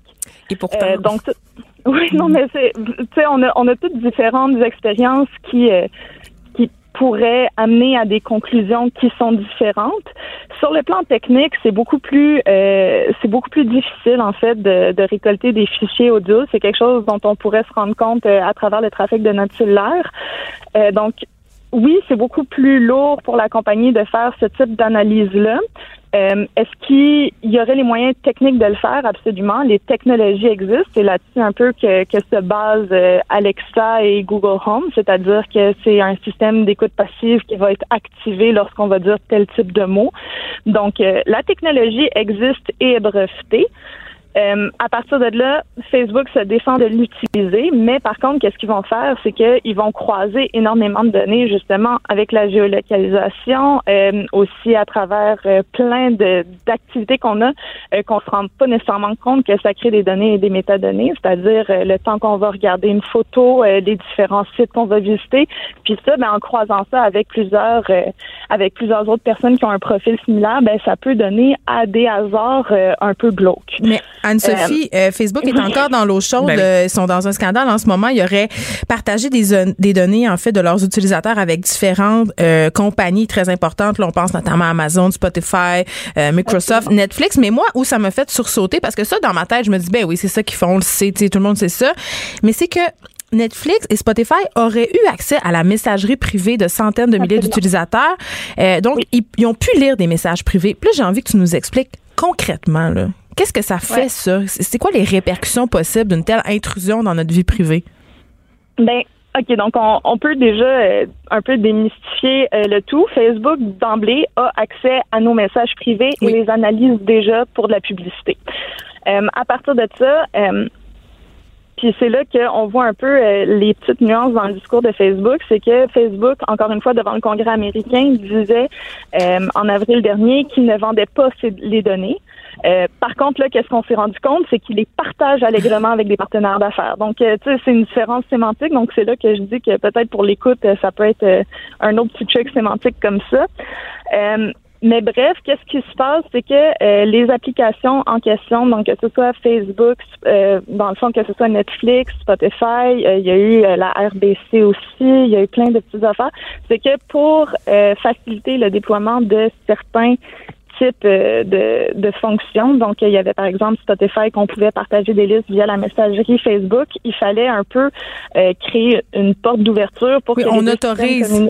Et pourtant. Euh, donc, (laughs) oui, non, mais c'est, tu sais, on a, on a toutes différentes expériences qui, qui pourraient amener à des conclusions qui sont différentes. Sur le plan technique, c'est beaucoup plus, euh, c'est beaucoup plus difficile en fait de, de récolter des fichiers audio. C'est quelque chose dont on pourrait se rendre compte euh, à travers le trafic de notre cellulaire. Euh, donc, oui, c'est beaucoup plus lourd pour la compagnie de faire ce type d'analyse-là. Euh, Est-ce qu'il y aurait les moyens techniques de le faire? Absolument. Les technologies existent. C'est là-dessus un peu que, que se base euh, Alexa et Google Home, c'est-à-dire que c'est un système d'écoute passive qui va être activé lorsqu'on va dire tel type de mot. Donc, euh, la technologie existe et est brevetée. Euh, à partir de là, Facebook se défend de l'utiliser, mais par contre, qu'est-ce qu'ils vont faire, c'est qu'ils vont croiser énormément de données justement avec la géolocalisation, euh, aussi à travers euh, plein d'activités qu'on a, euh, qu'on se rend pas nécessairement compte que ça crée des données et des métadonnées, c'est-à-dire euh, le temps qu'on va regarder une photo, les différents sites qu'on va visiter, puis ça, ben, en croisant ça avec plusieurs avec plusieurs autres personnes qui ont un profil similaire, ben ça peut donner à des hasards un peu glauques. Anne-Sophie, euh, Facebook est encore dans l'eau chaude. Ben oui. Euh, Ils sont dans un scandale en ce moment. Ils auraient partagé des, des données, en fait, de leurs utilisateurs avec différentes euh, compagnies très importantes. Là, on pense notamment à Amazon, Spotify, euh, Microsoft, Netflix. Mais moi, où ça m'a fait sursauter, parce que ça, dans ma tête, je me dis, ben oui, c'est ça qu'ils font, on le sait, tu sais, tout le monde sait ça. Mais c'est que Netflix et Spotify auraient eu accès à la messagerie privée de centaines de milliers d'utilisateurs. Euh, donc, ils, ils ont pu lire des messages privés. Puis là, j'ai envie que tu nous expliques concrètement, là, qu'est-ce que ça fait, Ouais. ça? C'est quoi les répercussions possibles d'une telle intrusion dans notre vie privée? Ben, OK, donc on, on peut déjà euh, un peu démystifier euh, le tout. Facebook, d'emblée, a accès à nos messages privés et les analyse déjà pour de la publicité. Euh, à partir de ça, puis c'est là qu'on voit un peu les petites nuances dans le discours de Facebook, c'est que Facebook, encore une fois, devant le Congrès américain, disait en avril dernier qu'il ne vendait pas les données. Euh, par contre, là, qu'est-ce qu'on s'est rendu compte, c'est qu'il les partage allègrement avec des partenaires d'affaires. Donc, euh, tu sais, c'est une différence sémantique. Donc, c'est là que je dis que peut-être pour l'écoute, euh, ça peut être un autre petit truc sémantique comme ça. Euh, mais bref, qu'est-ce qui se passe, c'est que euh, les applications en question, donc que ce soit Facebook, euh, dans le fond que ce soit Netflix, Spotify, euh, il y a eu la RBC aussi, il y a eu plein de petites affaires. C'est que pour faciliter le déploiement de certains types euh, de, de fonctions, donc il y avait par exemple Spotify qu'on pouvait partager des listes via la messagerie Facebook, il fallait un peu euh, créer une porte d'ouverture pour Oui, que on les autorise.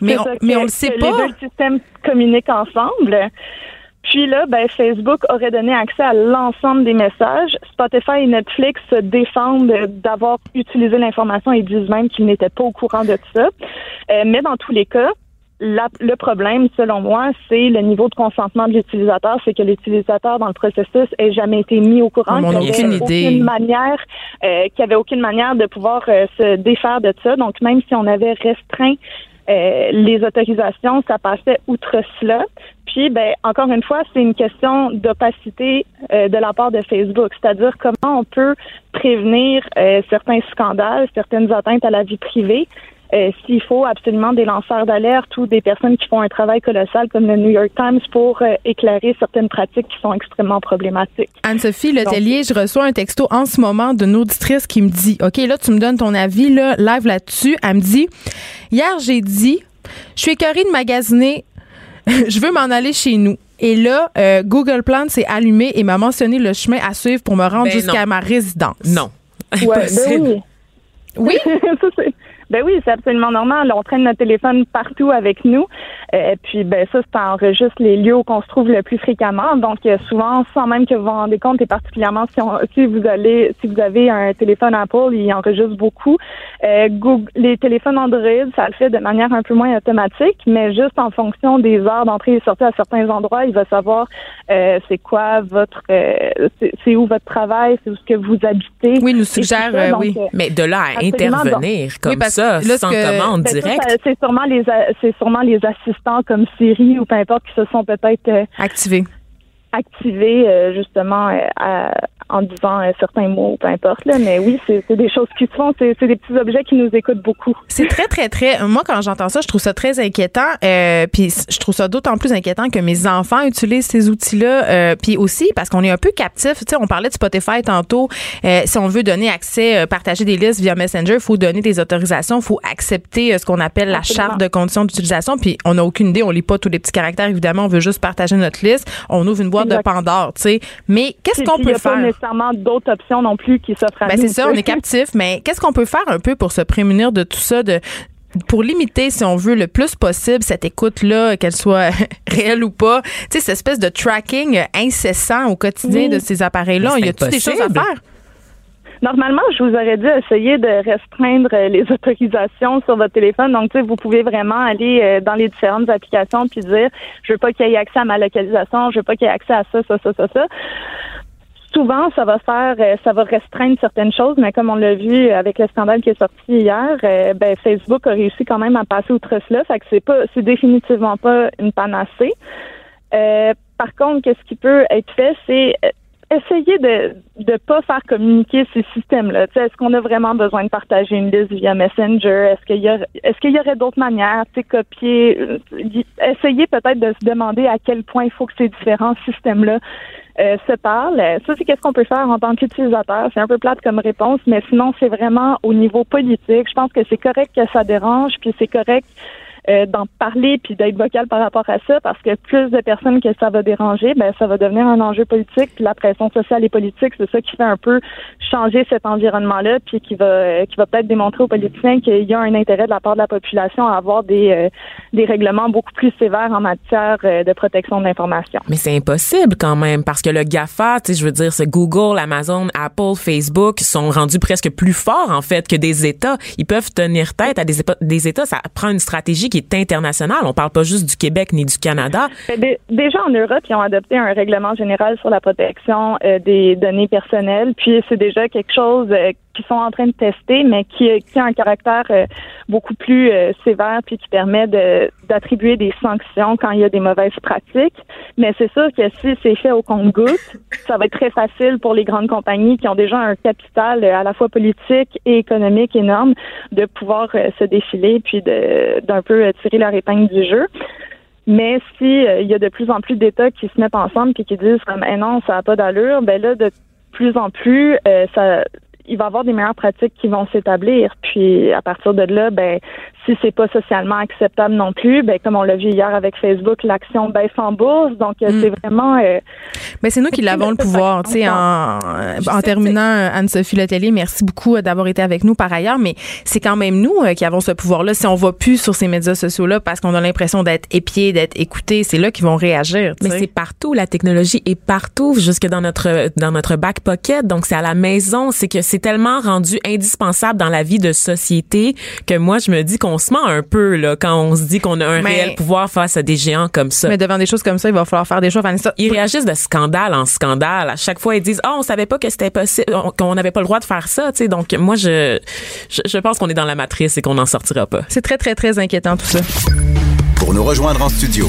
Mais on, ça, mais que- on le sait que pas. Les deux systèmes communiquent ensemble. Puis là, ben, Facebook aurait donné accès à l'ensemble des messages. Spotify et Netflix se défendent d'avoir utilisé l'information et disent même qu'ils n'étaient pas au courant de ça. Euh, mais dans tous les cas, la- le problème, selon moi, c'est le niveau de consentement de l'utilisateur. C'est que l'utilisateur, dans le processus, ait jamais été mis au courant. Qu'il y aucune avait. Aucune manière, euh, qu'il n'y avait aucune manière de pouvoir euh, se défaire de ça. Donc, même si on avait restreint euh, les autorisations, ça passait outre cela. Puis, ben, encore une fois, c'est une question d'opacité euh, de la part de Facebook, c'est-à-dire comment on peut prévenir euh, certains scandales, certaines atteintes à la vie privée. Euh, S'il faut absolument des lanceurs d'alerte ou des personnes qui font un travail colossal comme le New York Times pour euh, éclairer certaines pratiques qui sont extrêmement problématiques. Anne-Sophie Letellier, je reçois un texto en ce moment d'une auditrice qui me dit OK, là, tu me donnes ton avis, là, live là-dessus. Elle me dit Hier, j'ai dit, je suis écœurée de magasiner, (laughs) je veux m'en aller chez nous. Et là, euh, Google Plan s'est allumé et m'a mentionné le chemin à suivre pour me rendre Ben jusqu'à ma résidence. Non. Ouais, Impossible. ben oui. Oui? (laughs) Ça, c'est- ben oui, c'est absolument normal. On traîne notre téléphone partout avec nous. Euh, puis ben ça, ça enregistre les lieux où on se trouve le plus fréquemment. Donc euh, souvent, sans même que vous vous rendez compte, et particulièrement si, on- si vous allez, si vous avez un téléphone Apple, il enregistre beaucoup. Euh, Google, les téléphones Android, ça le fait de manière un peu moins automatique, mais juste en fonction des heures d'entrée et sortie à certains endroits, il va savoir euh, c'est quoi votre, euh, c'est où votre travail, c'est où ce que vous habitez. Oui, nous Et tout suggère, ça. euh, Donc, oui. Mais de là à intervenir comme Oui, parce ça, que là, sans ce que- commande ben, directe? c'est sûrement les sûrement les assistants comme Siri ou peu importe qui se sont peut-être euh, Activé. activés euh, justement euh, à- en disant euh, certains mots, peu importe là. Mais oui, c'est des choses qui se font. C'est des petits objets qui nous écoutent beaucoup. C'est très, très, très. Moi, quand j'entends ça, je trouve ça très inquiétant. Euh, puis je trouve ça d'autant plus inquiétant que mes enfants utilisent ces outils-là. Euh, puis aussi parce qu'on est un peu captif. Tu sais, on parlait de Spotify tantôt. Euh, si on veut donner accès, euh, partager des listes via Messenger, il faut donner des autorisations, il faut accepter euh, ce qu'on appelle la Absolument. charte de conditions d'utilisation. Puis on n'a aucune idée, on lit pas tous les petits caractères. Évidemment, on veut juste partager notre liste. On ouvre une boîte Exact. de Pandore. Tu sais, mais qu'est-ce qu'on peut faire? Nécessairement d'autres options non plus qui s'offrent à Ben nous. c'est ça, on est captif, mais qu'est-ce qu'on peut faire un peu pour se prémunir de tout ça, de pour limiter, si on veut, le plus possible cette écoute-là, qu'elle soit (laughs) réelle ou pas, tu sais, cette espèce de tracking incessant au quotidien Oui. de ces appareils-là. Il y c'est a-tu des choses à faire? Normalement, je vous aurais dit essayer de restreindre euh, les (laughs) autorisations sur votre téléphone. Donc, tu sais, vous pouvez vraiment aller euh, dans les différentes applications puis dire, je veux pas qu'il y ait accès à ma localisation, je veux pas qu'il y ait accès à ça, ça, ça, ça, ça. Souvent, ça va faire, euh, ça va restreindre certaines choses, mais comme on l'a vu avec le scandale qui est sorti hier, euh, ben, Facebook a réussi quand même à passer outre cela. Fait que c'est pas, c'est définitivement pas une panacée. Euh, par contre, qu'est-ce qui peut être fait, c'est euh, essayer de ne pas faire communiquer ces systèmes-là. Tu sais, Est-ce qu'on a vraiment besoin de partager une liste via Messenger? Est-ce qu'il y, a- est-ce qu'il y aurait d'autres manières? Tu sais, copier, essayer peut-être de se demander à quel point il faut que ces différents systèmes-là euh, se parlent. Ça, c'est qu'est-ce qu'on peut faire en tant qu'utilisateur? C'est un peu plate comme réponse, mais sinon, c'est vraiment au niveau politique. Je pense que c'est correct que ça dérange, puis c'est correct euh, d'en parler puis d'être vocal par rapport à ça parce que plus de personnes que ça va déranger, ben ça va devenir un enjeu politique. Puis la pression sociale et politique, c'est ça qui fait un peu changer cet environnement-là, puis qui va qui va peut-être démontrer aux politiciens qu'il y a un intérêt de la part de la population à avoir des euh, des règlements beaucoup plus sévères en matière euh, de protection de l'information. Mais c'est impossible quand même parce que le Gafa, tu sais, je veux dire, c'est Google, Amazon, Apple, Facebook sont rendus presque plus forts en fait que des États. Ils peuvent tenir tête à des, États. Ça prend une stratégie est internationale. On parle pas juste du Québec ni du Canada. Déjà en Europe, ils ont adopté un règlement général sur la protection euh, des données personnelles. Puis c'est déjà quelque chose euh, qui sont en train de tester, mais qui, qui a un caractère euh, beaucoup plus euh, sévère puis qui permet d'attribuer des sanctions quand il y a des mauvaises pratiques. Mais c'est sûr que si c'est fait au compte-goutte, ça va être très facile pour les grandes compagnies qui ont déjà un capital euh, à la fois politique et économique énorme de pouvoir se défiler puis d'un peu tirer leur épingle du jeu. Mais si il y a de plus en plus d'États qui se mettent ensemble puis qui disent comme eh non, ça n'a pas d'allure, ben là de plus en plus, ça, il va y avoir des meilleures pratiques qui vont s'établir. Puis à partir de là, ben si c'est pas socialement acceptable non plus, ben comme on l'a vu hier avec Facebook, l'action baisse en bourse. Donc euh, c'est mm. vraiment. Euh, Mais c'est nous qui l'avons le pouvoir, tu sais. En, en terminant, Anne-Sophie Letellier, merci beaucoup euh, d'avoir été avec nous par ailleurs. Mais c'est quand même nous qui avons ce pouvoir-là. Si on va plus sur ces médias sociaux-là parce qu'on a l'impression d'être épié, d'être écouté, c'est là qu'ils vont réagir. Mais c'est partout. La technologie est partout, jusque dans notre dans notre back pocket. Donc c'est à la maison. C'est que c'est tellement rendu indispensable dans la vie de société que moi je me dis qu'on on se ment un peu là quand on se dit qu'on a un réel pouvoir face à des géants comme ça. Mais devant des choses comme ça, il va falloir faire des choses. Vanessa. Ils réagissent de scandale en scandale. À chaque fois, ils disent "Ah, oh, on savait pas que c'était possible, qu'on n'avait pas le droit de faire ça." Tu sais, donc moi, je, je, pense qu'on est dans la matrice et qu'on n'en sortira pas. C'est très très très inquiétant tout ça. Pour nous rejoindre en studio.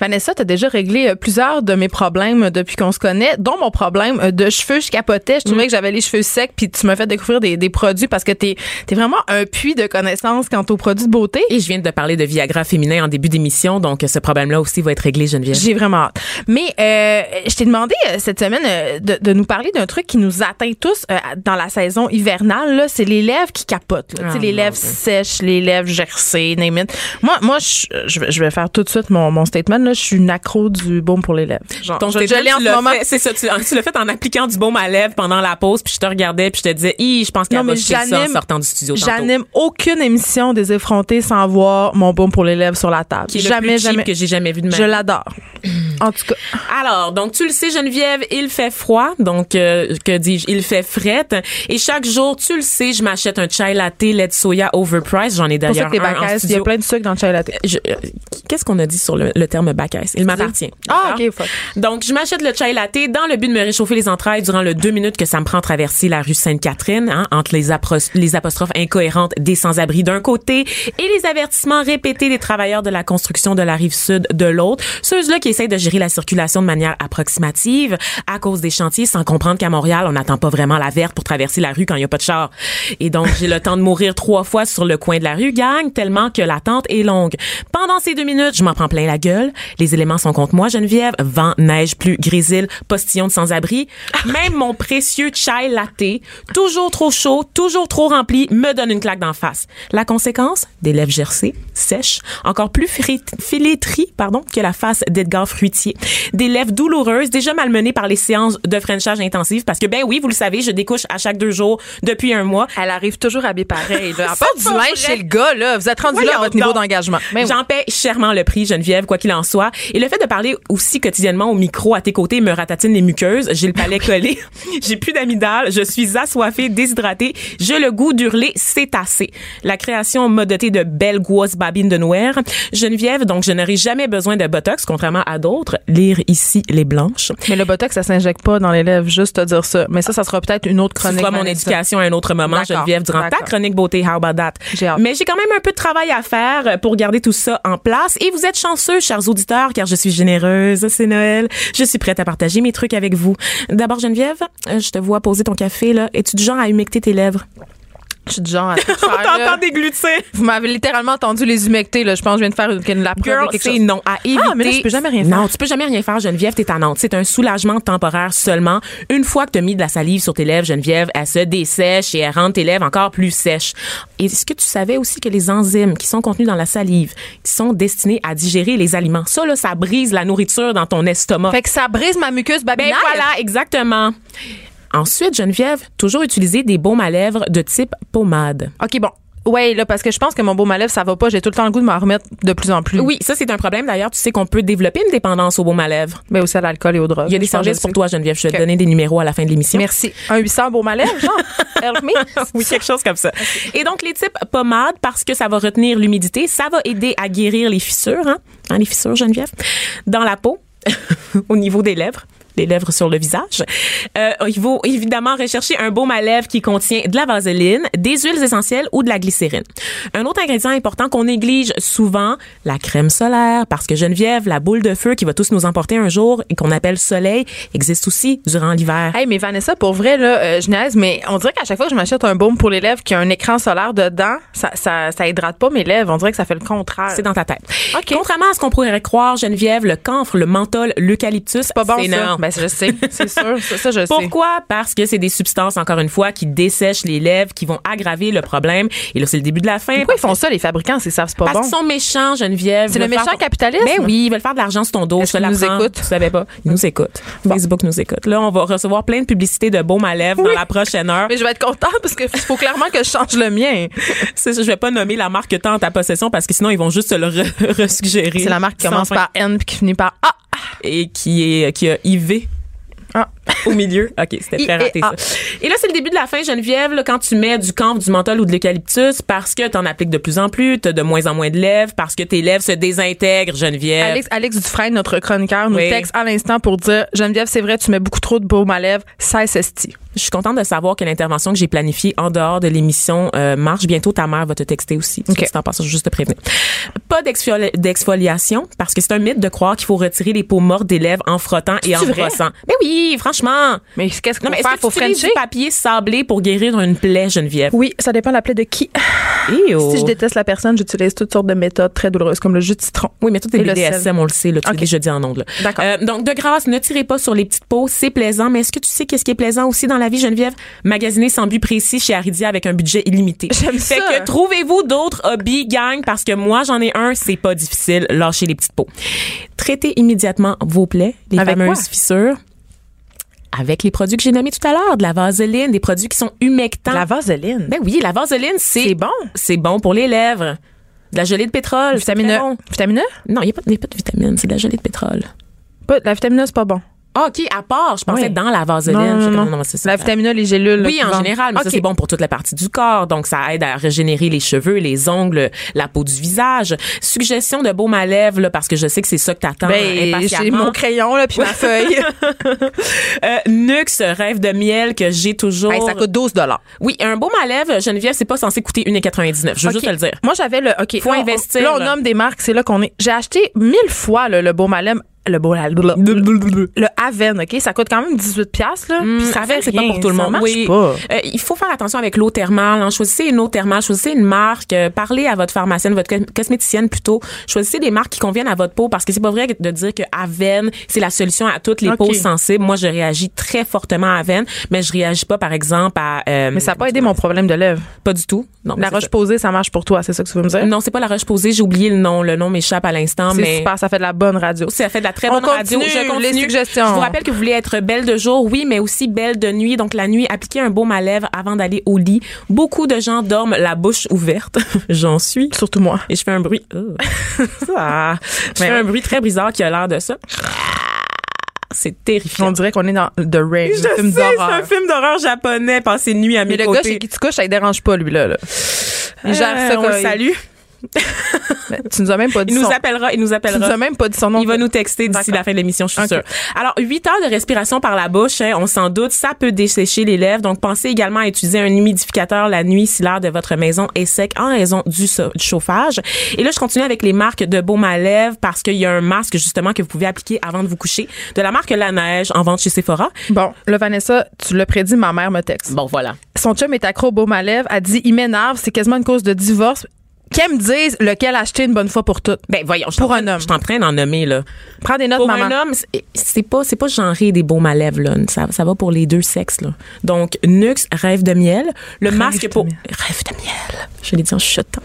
Vanessa, tu as déjà réglé euh, plusieurs de mes problèmes depuis qu'on se connaît, dont mon problème euh, de cheveux. Je capotais. Je trouvais mm. que j'avais les cheveux secs, puis tu m'as fait découvrir des, des produits parce que tu es, vraiment un puits de connaissances quant aux produits de beauté. Et je viens de parler de Viagra féminin en début d'émission, donc ce problème-là aussi va être réglé, Geneviève. J'ai vraiment hâte. Mais euh, je t'ai demandé euh, cette semaine de, de, nous parler d'un truc qui nous atteint tous dans la saison hivernale. Là, c'est les lèvres qui capotent. Là. les lèvres sèches, les lèvres gercées, name Moi, moi je, je, vais faire tout de suite mon, mon statement je suis une accro du baume pour les lèvres. Genre, je, en ce moment. C'est ça, tu, l'as fait en appliquant du baume à lèvres pendant la pause, puis je te regardais, puis je te disais, je pense qu'elle va ça en sortant du studio J'anime aucune émission des effrontés sans voir mon baume pour les lèvres sur la table. Qui jamais, jamais que j'ai jamais vu de ma Je l'adore. (clears throat) en tout cas. Alors, donc tu le sais, Geneviève, il fait froid, donc euh, que dis-je, il fait fret, et chaque jour, tu le sais, je m'achète un chai latte lait de soya overpriced. J'en ai d'ailleurs un en studio. Il y a plein de sucre dans le chai latte. Euh, qu'est-ce qu'on a dit sur le, le terme il m'appartient. Ah, OK, Donc, je m'achète le chai latte dans le but de me réchauffer les entrailles durant le deux minutes que ça me prend traverser la rue Sainte-Catherine, hein, entre les, les apostrophes incohérentes des sans-abri d'un côté et les avertissements répétés des travailleurs de la construction de la rive sud de l'autre. Ceux-là qui essayent de gérer la circulation de manière approximative à cause des chantiers sans comprendre qu'à Montréal, on n'attend pas vraiment la verte pour traverser la rue quand il n'y a pas de char. Et donc, j'ai le temps de mourir trois fois sur le coin de la rue, gang, tellement que l'attente est longue. Pendant ces deux minutes, je m'en prends plein la gueule. Les éléments sont contre moi, Geneviève. Vent, neige, pluie, grésil, postillon de sans-abri. Même mon précieux chai latte, toujours trop chaud, toujours trop rempli, me donne une claque d'en face. La conséquence? Des lèvres gercées, sèches, encore plus filétries, pardon, que la face d'Edgar Fruitier. Des lèvres douloureuses, déjà malmenées par les séances de frenchage intensive parce que, ben oui, vous le savez, je découche à chaque deux jours depuis un mois. Elle arrive toujours habillée pareil. Là. (laughs) À part du linge chez le gars, là, vous êtes rendu là à votre niveau d'engagement. J'en paie chèrement le prix, Geneviève, quoi qu'il en soit. Et le fait de parler aussi quotidiennement au micro à tes côtés me ratatine les muqueuses. J'ai le palais (laughs) collé. (laughs) J'ai plus d'amidale. Je suis assoiffée, déshydratée. J'ai le goût d'hurler. C'est assez. La création m'a doté de belles grosses babines de noir. Geneviève, donc je n'aurai jamais besoin de Botox, contrairement à d'autres. Lire ici les blanches. Mais le Botox, ça s'injecte pas dans les lèvres, juste à dire ça. Mais ça, ça sera peut-être une autre chronique. Ce sera mon éducation à un autre moment, Geneviève, durant ta chronique beauté. How about that? Mais j'ai quand même un peu de travail à faire pour garder tout ça en place. Et vous êtes chanceux, chers auditeurs, car je suis généreuse. C'est Noël. Je suis prête à partager mes trucs avec vous. D'abord, Geneviève, je te vois poser ton café, là. Es-tu du genre à humecter tes lèvres? Je suis du genre à (laughs) tout On faire. t'entend déglutir. Vous m'avez littéralement entendu les humecter, là. Je pense que je viens de faire une, la preuve Girl, de quelque chose. non. À éviter. Ah, mais là, tu peux jamais rien faire. Non, tu peux jamais rien faire, Geneviève, t'es tannante. C'est un soulagement temporaire seulement. Une fois que t'as mis de la salive sur tes lèvres, Geneviève, elle se dessèche et elle rend tes lèvres encore plus sèches. Est-ce que tu savais aussi que les enzymes qui sont contenus dans la salive, qui sont destinés à digérer les aliments, ça, là, ça brise la nourriture dans ton estomac. Fait que ça brise ma muqueuse Ben babinaire. voilà, exactement. Ensuite, Geneviève, toujours utiliser des baumes à lèvres de type pommade. OK, bon. Ouais, là, parce que je pense que mon beau malève, ça va pas. J'ai tout le temps le goût de m'en remettre de plus en plus. Oui, ça, c'est un problème. D'ailleurs, tu sais qu'on peut développer une dépendance aux baumes à lèvres. Mais aussi à l'alcool et aux drogues. Il y a des services pour toi, Geneviève. Je vais te donner des numéros à la fin de l'émission. Merci. Un 800 beau malève, genre? (laughs) Help me? Oui, quelque chose comme ça. Et donc, les types pommades, parce que ça va retenir l'humidité, ça va aider à guérir les fissures, hein, Hein, les fissures, Geneviève, dans la peau, (laughs) au niveau des lèvres les lèvres sur le visage. Euh, il faut évidemment rechercher un baume à lèvres qui contient de la vaseline, des huiles essentielles ou de la glycérine. Un autre ingrédient important qu'on néglige souvent, la crème solaire, parce que Geneviève, la boule de feu qui va tous nous emporter un jour et qu'on appelle soleil, existe aussi durant l'hiver. Hey, mais Vanessa, pour vrai, là, euh, je niaise, mais on dirait qu'à chaque fois que je m'achète un baume pour les lèvres qui a un écran solaire dedans, ça, ça, ça hydrate pas mes lèvres. On dirait que ça fait le contraire. C'est dans ta tête. OK. Contrairement à ce qu'on pourrait croire, Geneviève, le camphre, le menthol, l'eucalyptus, pas bon, c'est ça. non. Ben, je sais. (laughs) C'est sûr. Ça, ça, je sais. Pourquoi? Parce que c'est des substances, encore une fois, qui dessèchent les lèvres, qui vont aggraver le problème. Et là, c'est le début de la fin. Pourquoi ils font ça, les fabricants? C'est ça, c'est pas Parce bon? qu'ils sont méchants, Geneviève. C'est le méchant faire- capitalisme? Ben oui, ils veulent faire de l'argent sur ton dos. Je nous écoutent? Tu savais pas. Ils nous écoutent. Facebook nous écoute. Là, on va recevoir plein de publicités de baume à lèvres dans la prochaine heure. Mais je vais être contente parce qu'il faut clairement que je change le mien. (laughs) Ça, je vais pas nommer la marque que en ta possession parce que sinon, ils vont juste se le re-. (laughs) C'est la marque qui commence fin. par N puis qui finit par A. et qui est qui a IV Ah. (laughs) au milieu. OK, c'était très raté ça. Et là, c'est le début de la fin, Geneviève, là, quand tu mets du camphre, du menthol ou de l'eucalyptus parce que tu en appliques de plus en plus, tu as de moins en moins de lèvres, parce que tes lèvres se désintègrent, Geneviève. Alex, Alex Dufresne, notre chroniqueur, nous Oui. texte à l'instant pour dire Geneviève, c'est vrai, tu mets beaucoup trop de baume à lèvres, ça esti. Je suis contente de savoir que l'intervention que j'ai planifiée en dehors de l'émission euh, marche. Bientôt, ta mère va te texter aussi. OK. C'est en passant, je veux juste te prévenir. Pas d'exfoli- d'exfoliation parce que c'est un mythe de croire qu'il faut retirer les peaux mortes des lèvres en frottant et en brossant. Mais oui, franchement. Mais qu'est-ce qu'on fait faire? que Faut tu utilises Frencher? du papier sablé pour guérir une plaie, Geneviève? Oui, ça dépend de la plaie de qui. Si je déteste la personne, j'utilise toutes sortes de méthodes très douloureuses, comme le jus de citron. Oui, mais tout est Et le BDSM, on le sait, là, tu l'as Ok. déjà dit en ongle. D'accord. Euh, donc, de grâce, ne tirez pas sur les petites peaux, c'est plaisant, mais est-ce que tu sais qu'est-ce qui est plaisant aussi dans la vie, Geneviève? Magasiner sans but précis chez Aridia avec un budget illimité. (laughs) J'aime Fait ça. que trouvez-vous d'autres hobbies, gang, parce que moi, j'en ai un, c'est pas difficile, lâchez les petites peaux. Traitez immédiatement vos plaies, les Avec fameuses quoi? fissures. Avec les produits que j'ai nommés tout à l'heure, de la vaseline, des produits qui sont humectants. La vaseline? Ben oui, la vaseline, c'est C'est bon. C'est bon pour les lèvres. De la gelée de pétrole. Vitamine E. bon. Vitamine E? Non, il n'y a, a pas de vitamine, c'est de la gelée de pétrole. Pas, la vitamine E, c'est pas bon. Ah, OK, à part, je pensais Oui. dans la vaseline. Non, non, non. c'est ça. La vitamine les gélules. là, Oui, en général, mais ça c'est bon pour toute la partie du corps, donc ça aide à régénérer les cheveux, les ongles, la peau du visage. Suggestion de baume à lèvres là, parce que je sais que c'est ça que t'attends Ben, j'ai impatiemment. mon crayon, là, puis ma (laughs) feuille. Euh, Nux, rêve de miel que j'ai toujours. Hey, ça coûte 12 Oui, un baume à lèvres, Geneviève, c'est pas censé coûter 1,99. Je veux juste te le dire. Moi, j'avais le. OK. Faut là, on- investir, Là, on nomme des marques, c'est là qu'on est. J'ai acheté mille fois là, le baume à lèvres. Le lèvres. Le Aven, OK? Ça coûte quand même 18 piastres, là. puis ça Aven, c'est pas pour tout le monde. oui. pas. Euh, il faut faire attention avec l'eau thermale. hein. Choisissez une eau thermale, choisissez une marque, euh, parlez à votre pharmacienne, votre cos- cosméticienne plutôt. Choisissez des marques qui conviennent à votre peau parce que c'est pas vrai de dire que Aven, c'est la solution à toutes les peaux sensibles. Moi, je réagis très fortement à Aven, mais je réagis pas, par exemple, à... euh, Mais ça n'a pas aidé mon problème de lèvres. Pas du tout. Non, La roche ça. posée, ça marche pour toi, c'est ça que tu veux me dire? Non, c'est pas la roche posée. J'ai oublié le nom. Le nom m'échappe à l'instant, mais... super, ça fait de la bonne radio. Ça fait de la très On bonne radio. Je continue. les suggestions. Je vous rappelle que vous voulez être belle de jour, oui, mais aussi belle de nuit. Donc la nuit, appliquez un baume à lèvres avant d'aller au lit. Beaucoup de gens dorment la bouche ouverte. (laughs) J'en suis. Surtout moi. Et je fais un bruit. Oh. Ah. (laughs) Je fais un bruit très bizarre qui a l'air de ça. C'est terrifiant. On dirait qu'on est dans The Ring, Je un film sais, c'est d'horreur. un film d'horreur japonais passé une nuit à mes Mais le côtés. gars chez qui tu couches, ça ne dérange pas, lui, là. là. Il gère Euh, ça on comme le salue. Mais (laughs) tu nous as même pas dit Il nous son... appellera, il nous Tu nous appellera. as même pas dit son nom. Il va nous texter d'ici la fin de l'émission, je suis sûre. Alors, 8 heures de respiration par la bouche, hein, on s'en doute, ça peut dessécher les lèvres. Donc, pensez également à utiliser un humidificateur la nuit si l'air de votre maison est sec en raison du, so- du chauffage. Et là, je continue avec les marques de baume à lèvres parce qu'il y a un masque, justement, que vous pouvez appliquer avant de vous coucher de la marque La Neige en vente chez Sephora. Bon, là, Vanessa, tu l'as prédit, ma mère me texte. Bon, voilà. Son chum est accro au baume à lèvres. Elle dit, il m'énerve, c'est quasiment une cause de divorce. Qu'elle me dise lequel acheter une bonne fois pour toutes. Ben, voyons, je Pour un homme. Je suis en train d'en nommer, là. Prends des notes, Pour maman. un homme, c'est- pas c'est pas genré des baumes à lèvres là, ça, ça va pour les deux sexes là. Donc Nux rêve de miel, le masque pour miel. rêve de miel. Je l'ai dit en chuchotant.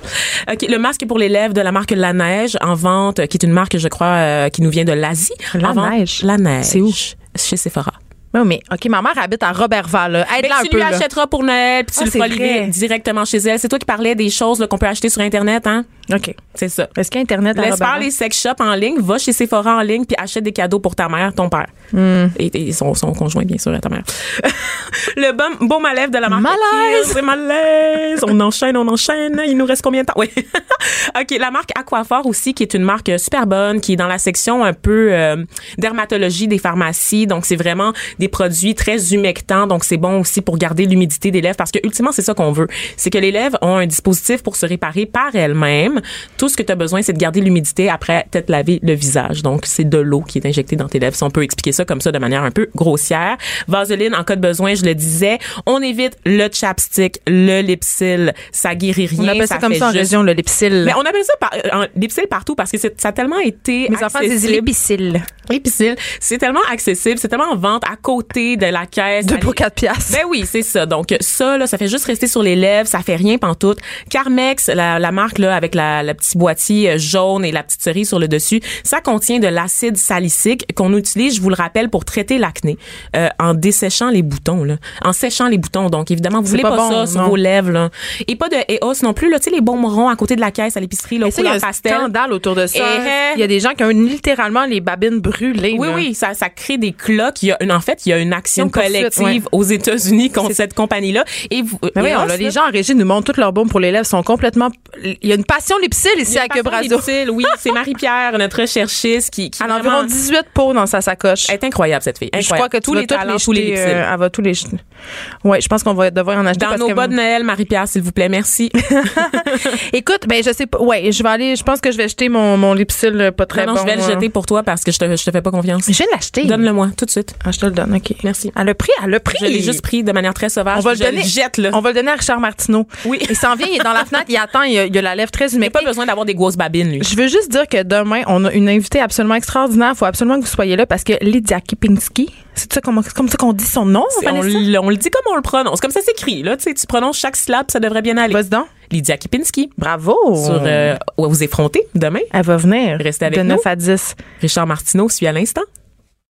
OK, le masque pour les lèvres de la marque La Neige en vente qui est une marque je crois euh, qui nous vient de l'Asie. La En vente- Neige? La Neige. C'est où? Chez Sephora. Oui, mais OK, ma mère habite à Robertval. là. Aide-la un tu peu. lui là. achèteras pour Noël, puis tu Ah, le feras livrer directement chez elle. C'est toi qui parlais des choses qu'on peut acheter sur internet hein? OK. C'est ça. Est-ce qu'il y a Internet à Laisse faire les sex shops en ligne, va chez Sephora en ligne puis achète des cadeaux pour ta mère, ton père. Hmm. Et, et son, son conjoint, bien sûr, à ta mère. (laughs) le bon, à lèvres de la marque. Malaise! C'est malaise! On enchaîne, on enchaîne. Il nous reste combien de temps? Oui. (laughs) OK, la marque Aquaphor aussi, qui est une marque super bonne, qui est dans la section un peu euh, dermatologie des pharmacies. Donc, c'est vraiment des produits très humectants. Donc, c'est bon aussi pour garder l'humidité des lèvres parce que, ultimement, c'est ça qu'on veut. C'est que les lèvres ont un dispositif pour se réparer par elles-mêmes. Tout ce que tu as besoin, c'est de garder l'humidité après t'être lavé le visage. Donc, c'est de l'eau qui est injectée dans tes lèvres. Si on peut expliquer ça comme ça de manière un peu grossière. Vaseline, en cas de besoin, je le disais. On évite le chapstick, le lipsil. Ça guérit rien. On appelle ça, comme ça en juste- région, le lipsil. mais on appelle ça par, euh, en- lipsil partout parce que ça a tellement été Mes enfants disent l'épicile. Lipsil, c'est tellement accessible, c'est tellement en vente à côté de la caisse. Deux pour quatre piastres. ben oui, c'est ça. Donc ça, là, ça fait juste rester sur les lèvres, ça fait rien pantoute. Carmex, la, la marque là avec la, la petit boîtier euh, jaune et la petite cerise sur le dessus, ça contient de l'acide salicylique qu'on utilise, je vous le rappelle, pour traiter l'acné euh, en desséchant les boutons, là, en séchant les boutons. Donc évidemment, vous voulez pas pas, bon, ça sur non. vos lèvres, là. et pas de EOS non plus. Là, tu sais les bonbons à côté de la caisse à l'épicerie, là, ça, il y a un pastel. scandale autour de ça. Eh. Il y a des gens qui ont littéralement les babines brûlées. Oui, là. oui, ça, ça crée des cloques. Il y a une, en fait, il y a une action Une collective ouais. aux États-Unis contre cette compagnie-là. Et vous, Mais oui, et on là, l'a, les gens en régie nous montrent toutes leurs baumes pour les lèvres. sont complètement. Il y a une passion lipsil il ici à lipsil, Oui, c'est Marie-Pierre, notre recherchiste, qui, qui Elle a environ 18 pots dans sa sacoche. est incroyable, cette fille. Je crois que tous les talents, les tous euh, elle va tous les. Ouais, je pense qu'on va devoir en acheter Dans parce nos bas de Noël, Marie-Pierre, s'il vous plaît, merci. (laughs) Écoute, ben je sais pas. Ouais, je vais aller. Je pense que je vais jeter mon mon lipsil euh, pas très non, non, bon. je vais le euh. jeter pour toi parce que je te, je te fais pas confiance. Je de l'acheter. Donne-le-moi tout de suite. Ah, je te le donne. Ok. Merci. Elle a pris. Elle a pris. Je l'ai juste pris de manière très sauvage. On va le je donner. jette, là. On va le donner à Richard Martineau. Oui. Il s'en vient. Il est dans la fenêtre. Il attend. Il a, il a la lèvre très Il n'a pas besoin d'avoir des grosses babines, lui. Je veux juste dire que demain, on a une invitée absolument extraordinaire. Il faut absolument que vous soyez là parce que Lydia Kipinski, c'est ça comme, ça qu'on dit son nom, On, le dit comme on le prononce, comme ça s'écrit. Là, tu sais, tu prononces chaque syllabe, ça devrait bien aller. Vas-y donc. Lydia Kipinski. Bravo. Sur euh, vous effronter demain. Elle va venir. Restez avec de nous. 9 à 10. Richard Martineau suit à l'instant.